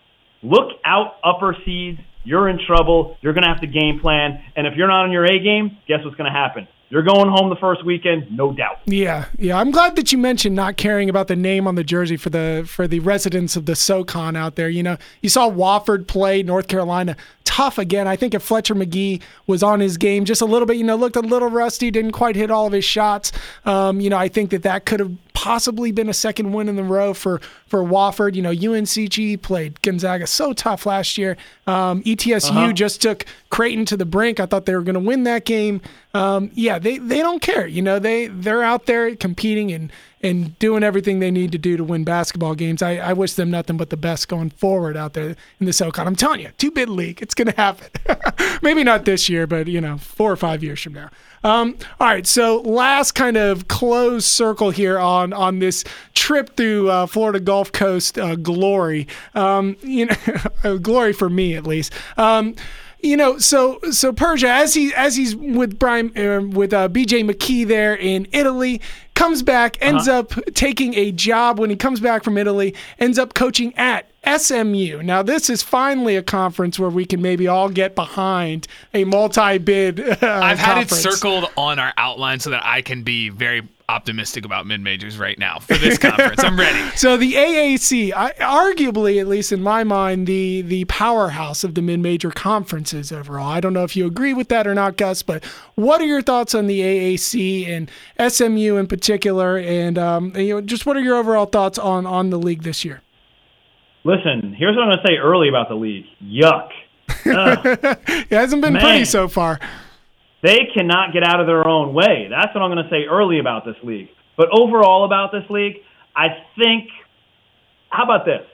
look out upper seeds. You're in trouble. You're going to have to game plan. And if you're not on your A game, guess what's going to happen? You're going home the first weekend, no doubt. Yeah, yeah. I'm glad that you mentioned not caring about the name on the jersey for the for the residents of the SoCon out there. You know, you saw Wofford play North Carolina tough again. I think if Fletcher Magee was on his game just a little bit, you know, looked a little rusty, didn't quite hit all of his shots. Um, you know, I think that that could have possibly been a second win in the row for for Wofford. You know, UNCG played Gonzaga so tough last year. Um, ETSU uh-huh. just took Creighton to the brink. I thought they were going to win that game. Um, yeah, they they don't care. You know, they they're out there competing and and doing everything they need to do to win basketball games. I, I wish them nothing but the best going forward out there in the SoCon. I'm telling you, two bid league, it's going to happen. [laughs] Maybe not this year, but you know, four or five years from now. Um, all right, so last kind of closed circle here on on this trip through uh, Florida Gulf Coast uh, glory. Um, you know, [laughs] glory for me at least. Um, you know, so so Persia as he as he's with Brian uh, with uh, BJ McKie there in Italy, comes back, ends uh-huh. up taking a job when he comes back from Italy, ends up coaching at SMU. Now, this is finally a conference where we can maybe all get behind a multi-bid. Uh, I've had it circled on our outline so that I can be very optimistic about mid majors right now for this conference. I'm ready. [laughs] So the AAC, I, arguably, at least in my mind, the the powerhouse of the mid major conferences overall. I don't know if you agree with that or not, Gus, but what are your thoughts on the AAC and SMU in particular, and um, you know, just what are your overall thoughts on on the league this year? Listen, here's what I'm going to say early about the league. Yuck. [laughs] it hasn't been Man. pretty so far. They cannot get out of their own way. That's what I'm going to say early about this league. But overall about this league, I think, how about this?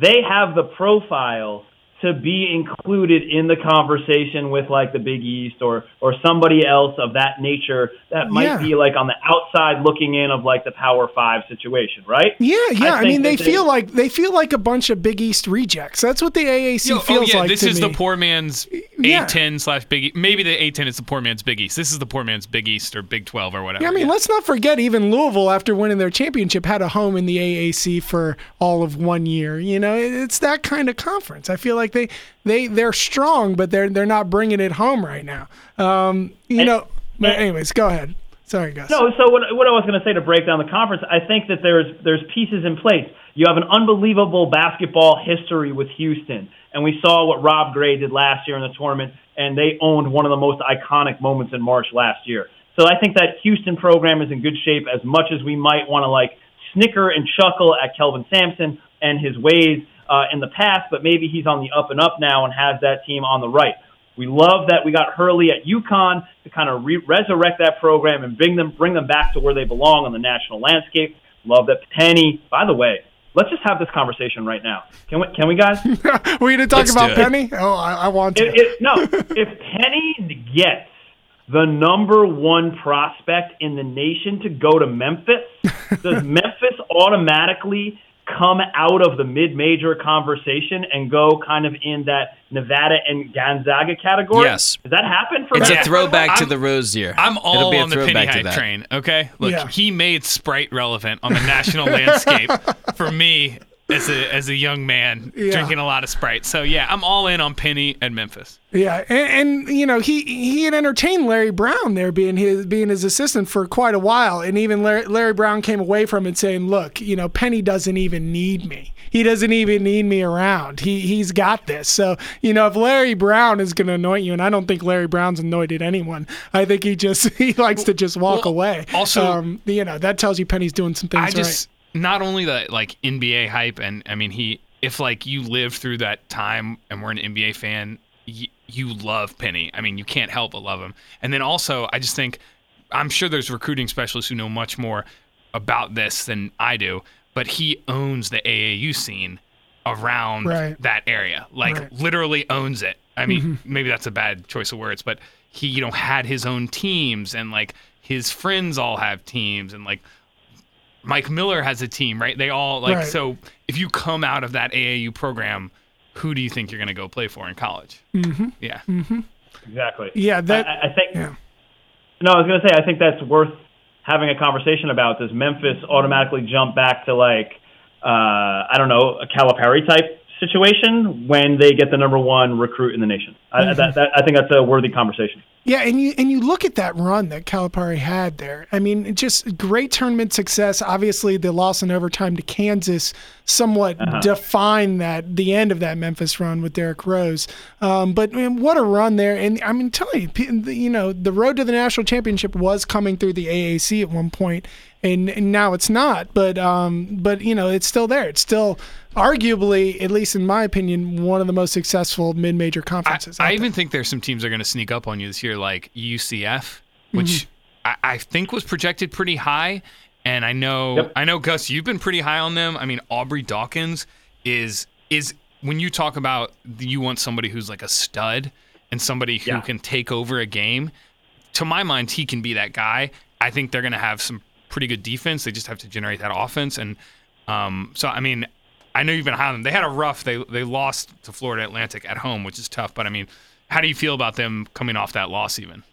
They have the profile to be included in the conversation with like the Big East or or somebody else of that nature that might yeah. be like on the outside looking in of like the Power Five situation, right? Yeah, yeah. I, I mean, they, they feel like they feel like a bunch of Big East rejects. That's what the AAC Yo, oh, feels oh, yeah, like. This is me. the poor man's A10 slash Big. East. Maybe the A10 is the poor man's Big East. This is the poor man's Big East or Big 12 or whatever. Yeah, I mean, let's not forget even Louisville after winning their championship had a home in the AAC for all of one year. You know, it's that kind of conference. I feel like they they they're strong, but they're they're not bringing it home right now. Um, you and, know. But anyways, go ahead. Sorry, guys. No, so what, what I was going to say to break down the conference, I think that there's there's pieces in place. You have an unbelievable basketball history with Houston, and we saw what Rob Gray did last year in the tournament, and they owned one of the most iconic moments in March last year. So I think that Houston program is in good shape. As much as we might want to like snicker and chuckle at Kelvin Sampson and his ways, uh, in the past, but maybe he's on the up and up now and has that team on the right. We love that we got Hurley at UConn to kind of re- resurrect that program and bring them bring them back to where they belong on the national landscape. Love that Penny. By the way, let's just have this conversation right now. Can we? Can we, guys? We're going to talk let's about Penny. Oh, I, I want to. It, it, no, if Penny gets the number one prospect in the nation to go to Memphis, [laughs] does Memphis automatically come out of the mid-major conversation and go kind of in that Nevada and Gonzaga category? Yes. Does that happen for It's a throwback to I'm- the Rose year. I'm It'll all be a on the penny throwback hype train. Okay, look, Yeah. he made Sprite relevant on the national landscape [laughs] for me as a as a young man Yeah. drinking a lot of Sprite. So yeah, I'm all in on Penny and Memphis. Yeah, and, and you know he he had entertained Larry Brown there being his being his assistant for quite a while, and even Larry, Larry Brown came away from it saying, "Look, you know Penny doesn't even need me. He doesn't even need me around. He he's got this." So you know if Larry Brown is going to anoint you, and I don't think Larry Brown's anointed anyone. I think he just [laughs] he likes to just walk Well, away. also- um, you know that tells you Penny's doing some things I just not only the like NBA hype, and I mean he if like you lived through that time and were an NBA fan, y- you love Penny. I mean you can't help but love him. And then also I just think I'm sure there's recruiting specialists who know much more about this than I do, but he owns the AAU scene around Right. that area. Like Right. literally owns it. I mean, mm-hmm. maybe that's a bad choice of words, but he, you know, had his own teams and like his friends all have teams and like Mike Miller has a team, right? They all like Right. so if you come out of that AAU program, who do you think you're going to go play for in college? Mm-hmm. Yeah. Exactly. Yeah, that- I, I think. yeah. No, I was going to say I think that's worth having a conversation about. Does Memphis automatically jump back to like uh, I don't know a Calipari type situation when they get the number one recruit in the nation? I, that, that, I think that's a worthy conversation. Yeah, and you and you look at that run that Calipari had there. I mean, just great tournament success. Obviously, the loss in overtime to Kansas somewhat defined that the end of that Memphis run with Derrick Rose. Um, but man, what a run there! And I mean, tell you, you know, the road to the national championship was coming through the AAC at one point, and, and now it's not. But um, but you know, it's still there. It's still arguably, at least in my opinion, one of the most successful mid-major conferences. I out even think there's some teams that are going to sneak up on you this year, like UCF, which Mm-hmm. I, I think was projected pretty high. And I know, Yep. I know, Gus, you've been pretty high on them. I mean, Aubrey Dawkins is is when you talk about you want somebody who's like a stud and somebody who Yeah. can take over a game. To my mind, he can be that guy. I think they're going to have some pretty good defense. They just have to generate that offense. And um, so, I mean, I know you've been high on them. They had a rough. They they lost to Florida Atlantic at home, which is tough. But I mean, how do you feel about them coming off that loss? Even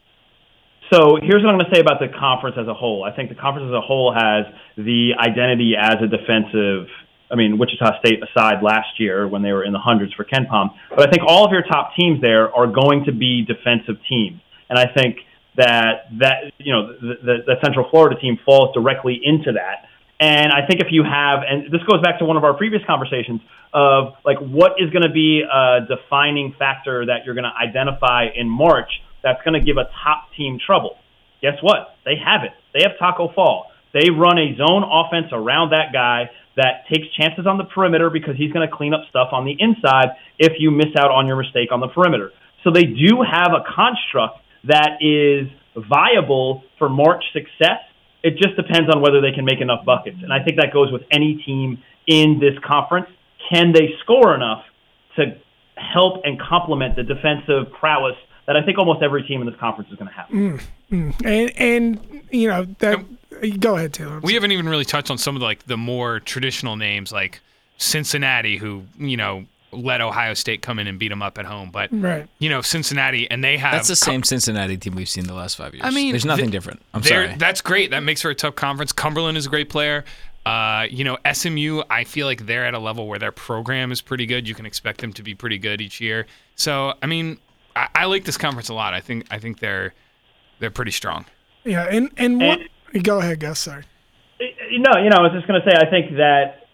So here's what I'm going to say about the conference as a whole. I think the conference as a whole has the identity as a defensive. I mean, Wichita State aside last year when they were in the hundreds for KenPom, but I think all of your top teams there are going to be defensive teams, and I think that that you know the, the, the Central Florida team falls directly into that. And I think if you have, and this goes back to one of our previous conversations of like what is going to be a defining factor that you're going to identify in March that's going to give a top team trouble. Guess what? They have it. They have Taco Fall. They run a zone offense around that guy that takes chances on the perimeter because he's going to clean up stuff on the inside if you miss out on your mistake on the perimeter. So they do have a construct that is viable for March success. It just depends on whether they can make enough buckets. And I think that goes with any team in this conference. Can they score enough to help and complement the defensive prowess that I think almost every team in this conference is going to have? Mm, mm. and and you know that. Um, go ahead, Taylor. we haven't even really touched on some of the, like the more traditional names, like Cincinnati, who you know let Ohio State come in and beat them up at home. But Right. you know Cincinnati, and they have That's the same Cincinnati team we've seen the last five years. I mean, there's nothing th- different. I'm sorry. That's great. That makes for a tough conference. Cumberland is a great player. Uh, you know, SMU, I feel like they're at a level where their program is pretty good. You can expect them to be pretty good each year. So, I mean, I, I like this conference a lot. I think I think they're they're pretty strong. Yeah, and and what? Go ahead, Gus. Sorry. No, you know, I was just going to say, I think that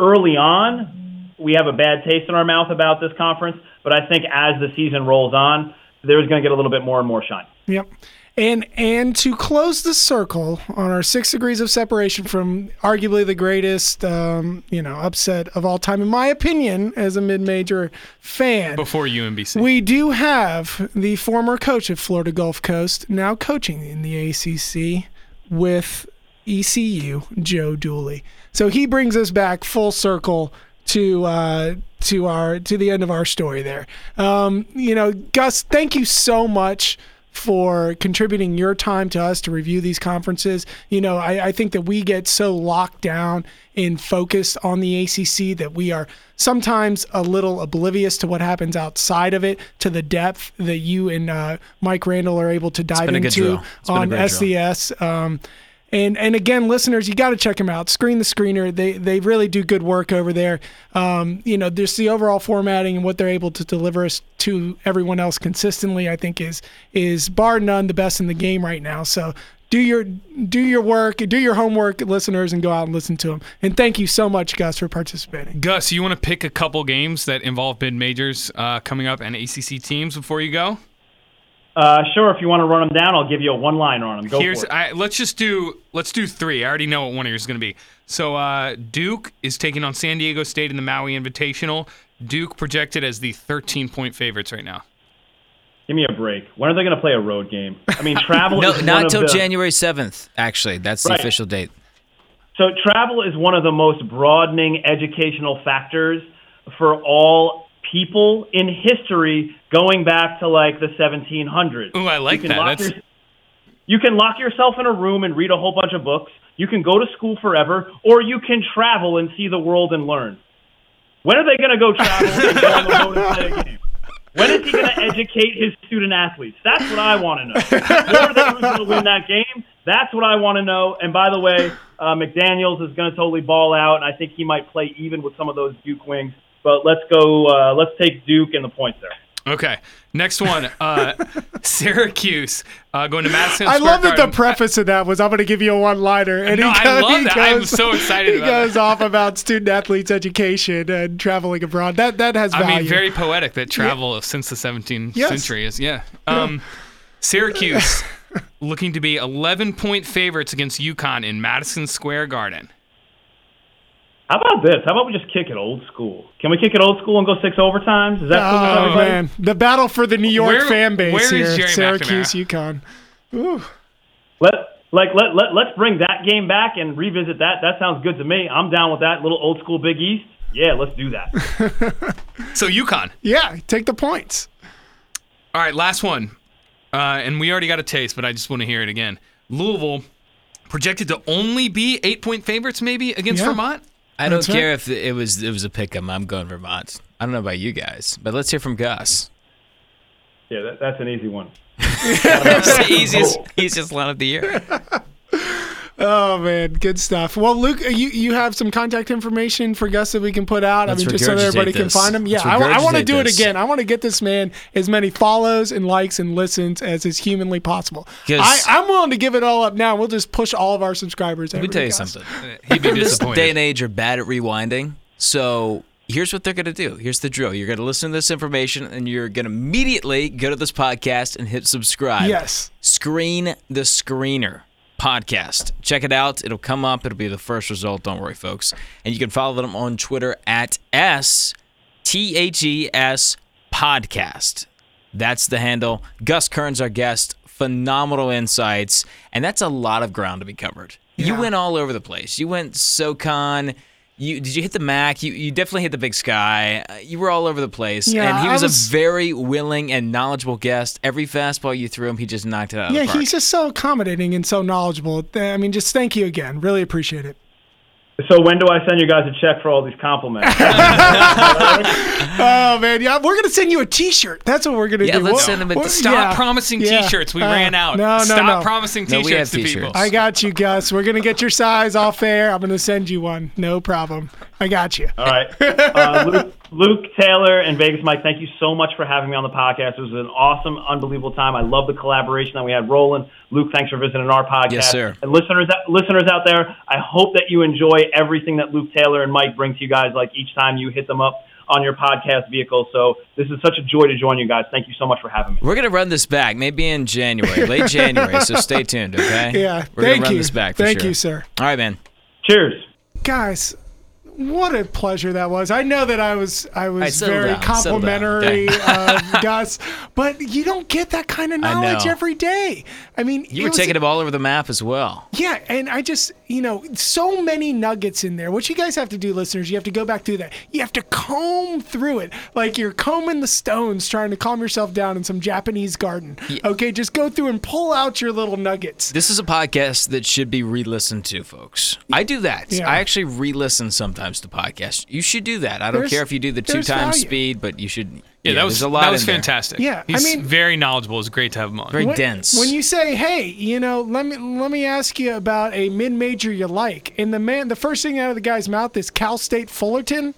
early on, we have a bad taste in our mouth about this conference, but I think as the season rolls on, there's going to get a little bit more and more shine. Yep. And and to close the circle on our six degrees of separation from arguably the greatest, um, you know, upset of all time, in my opinion, as a mid-major fan, Before UMBC. we do have the former coach of Florida Gulf Coast now coaching in the ACC with ECU, Joe Dooley. So he brings us back full circle to uh, to our to the end of our story there. Um, you know, Gus, thank you so much for contributing your time to us to review these conferences. You know, I, I think that we get so locked down and focused on the ACC that we are sometimes a little oblivious to what happens outside of it, to the depth that you and uh, Mike Randall are able to dive been a good into drill. It's been a on. SCS. Um, and and again, listeners, you got to check them out. Screen the Screener, they they really do good work over there. Um, you know, just the overall formatting and what they're able to deliver us to everyone else consistently. I think is is bar none the best in the game right now. So do your do your work, do your homework, listeners, and go out and listen to them. And thank you so much, Gus, for participating. Gus, you want to pick a couple games that involve mid majors uh, coming up and ACC teams before you go? Uh, sure, if you want to run them down, I'll give you a one liner on them. Go Here's for it. I, let's just do let's do three. I already know what one of yours is going to be. So uh, Duke is taking on San Diego State in the Maui Invitational. Duke projected as the 13 point favorites right now. Give me a break. When are they going to play a road game? I mean, [laughs] travel No, is not until the, January 7th, actually. That's the official date. So travel is one of the most broadening educational factors for all people in history going back to like the 1700s. Ooh, I like you can that. Your- you can lock yourself in a room and read a whole bunch of books. You can go to school forever, or you can travel and see the world and learn. When are they going to go travel and go on the road and play a [laughs] game? When is he going to educate his student athletes? That's what I want to know. Who are they who's going to win that game? That's what I want to know. And by the way, uh, McDaniels is going to totally ball out, and I think he might play even with some of those Duke wings. But let's go. Uh, let's take Duke and the points there. Okay, next one. Uh, [laughs] Syracuse uh, going to Madison. Square. I Square love that the preface of that was I'm going to give you a one liner, and No, he I goes, love he that. I'm so excited He about that. goes off about student athletes education and traveling abroad. That that has value. I mean, very poetic that travel since the 17th Yes. century is. Yeah. Um, Syracuse looking to be 11 point favorites against UConn in Madison Square Garden. How about this? How about we just kick it old school? Can we kick it old school and go six overtimes? Is that cool with Oh everybody? man, the battle for the New York Where- fan base where is here, Jerry Syracuse, UConn. Let like let let let's bring that game back and revisit that. That sounds good to me. I'm down with that little old school Big East. Yeah, let's do that. [laughs] So UConn. Yeah, take the points. All right, last one. Uh, and we already got a taste, but I just want to hear it again. Louisville projected to only be eight point favorites, maybe against Yeah. Vermont. I don't That's right. care if it was it was a pick 'em. I'm going Vermont. I don't know about you guys, but let's hear from Gus. Yeah, that, that's an easy one. [laughs] It's the easiest, easiest line of the year. [laughs] Oh man, good stuff. Well, Luke, uh, you you have some contact information for Gus that we can put out. Let's I mean, just so that regurgitate everybody can find him. Yeah, Let's I, want to regurgitate do it again. I want to get this man as many follows and likes and listens as is humanly possible. I, I'm willing to give it all up now. We'll just push all of our subscribers. Let me tell you something. He'd be [laughs] in this disappointed. day and age are bad at rewinding. So here's what they're going to do. Here's the drill. You're going to listen to this information and you're going to immediately go to this podcast and hit subscribe. Yes. Screen the Screener podcast. Check it out. It'll come up. It'll be the first result. Don't worry, folks. And you can follow them on Twitter at S T H E S podcast. That's the handle. Gus Kern's our guest. Phenomenal insights. And that's a lot of ground to be covered. You went all over the place. You went SoCon. You did you hit the Mac? You you definitely hit the Big Sky. Uh, You were all over the place, Yeah, and he was, was- a very willing and knowledgeable guest. Every fastball you threw him, he just knocked it out of Yeah, he's just so accommodating and so knowledgeable. I mean, just thank you again. Really appreciate it. So when do I send you guys a check for all these compliments? [laughs] Oh man, yeah, we're gonna send you a T-shirt. That's what we're gonna Yeah, do. Yeah, let's We'll- send him a- Stop yeah, promising yeah. T-shirts. We Uh, ran out. No, no, Stop no. promising T-shirts we have to t-shirts. people. I got you, Gus. We're gonna get your size off air. I'm gonna send you one. No problem. I got you. All right. Uh, [laughs] Luke, Luke Taylor and Vegas Mike, thank you so much for having me on the podcast. It was an awesome, unbelievable time. I love the collaboration that we had rolling. Luke, thanks for visiting our podcast. Yes, sir. And listeners, listeners out there, I hope that you enjoy everything that Luke Taylor and Mike bring to you guys. Like each time you hit them up on your podcast vehicle. So this is such a joy to join you guys. Thank you so much for having me. We're gonna run this back, maybe in January, [laughs] late January. So stay tuned, okay? Yeah. We're thank gonna run you. this back. For thank sure. you, sir. All right, man. Cheers. Guys, What a pleasure that was. I know that I was I was right, very down, complimentary of [laughs] Gus, but you don't get that kind of knowledge every day. I mean, You were was- taking him all over the map as well. Yeah, and I just, you know, so many nuggets in there. What you guys have to do, listeners, you have to go back through that. You have to comb through it like you're combing the stones trying to calm yourself down in some Japanese garden. Okay, just go through and pull out your little nuggets. This is a podcast that should be re-listened to, folks. I do that. Yeah. I actually re-listen sometimes to podcast. You should do that. I don't There's- care if you do the two times value. speed, but you should. Yeah, that was a lot that was in there. fantastic. Yeah, I he's mean- very knowledgeable. It's great to have him on. Very When- dense. When you say, "Hey, you know, let me let me ask you about a mid-major you like," and the man, the first thing out of the guy's mouth is Cal State Fullerton.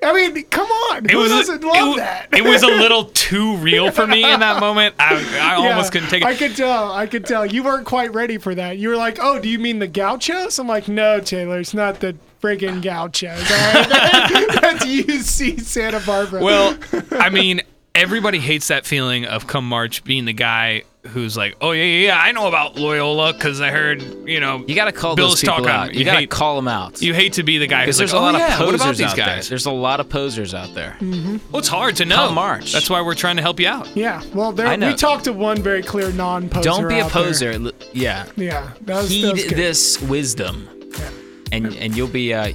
I mean, come on, It who was doesn't it, love wa- that? it was a little [laughs] too real for me in that moment. I, I Yeah, almost couldn't take it. I could tell. I could tell. You weren't quite ready for that. You were like, "Oh, do you mean the gauchos?" I'm like, "No, Taylor, it's not the friggin' gauchos. All right? [laughs] That's UC Santa Barbara." Well, I mean, everybody hates that feeling of come March being the guy who's like, oh yeah, yeah, yeah I know about Loyola because I heard, you know, you got to call Bill's those people talking. out. You, You got to hate- call them out. you hate to be the guy because there's like, a lot oh, of yeah, posers what about these out there. guys? There's a lot of posers out there. Mm. Well, it's hard to know. Come March. That's why we're trying to help you out. yeah. Well, there I know. we talked to one very clear non-poser. Don't be a out there. poser. L- Yeah. Yeah, that was, that Heed was good. this wisdom, Yeah. And and you'll be uh,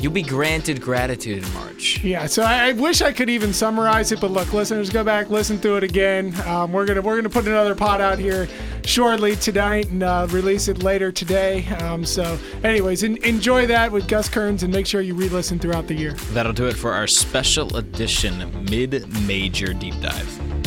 you'll be granted gratitude in March. Yeah, so I, I wish I could even summarize it, but look, listeners, go back, listen through it again. Um, we're gonna we're gonna put another pod out here shortly tonight and uh, release it later today. Um, so, anyways, en- enjoy that with Gus Kearns and make sure you re-listen throughout the year. That'll do it for our special edition mid-major deep dive.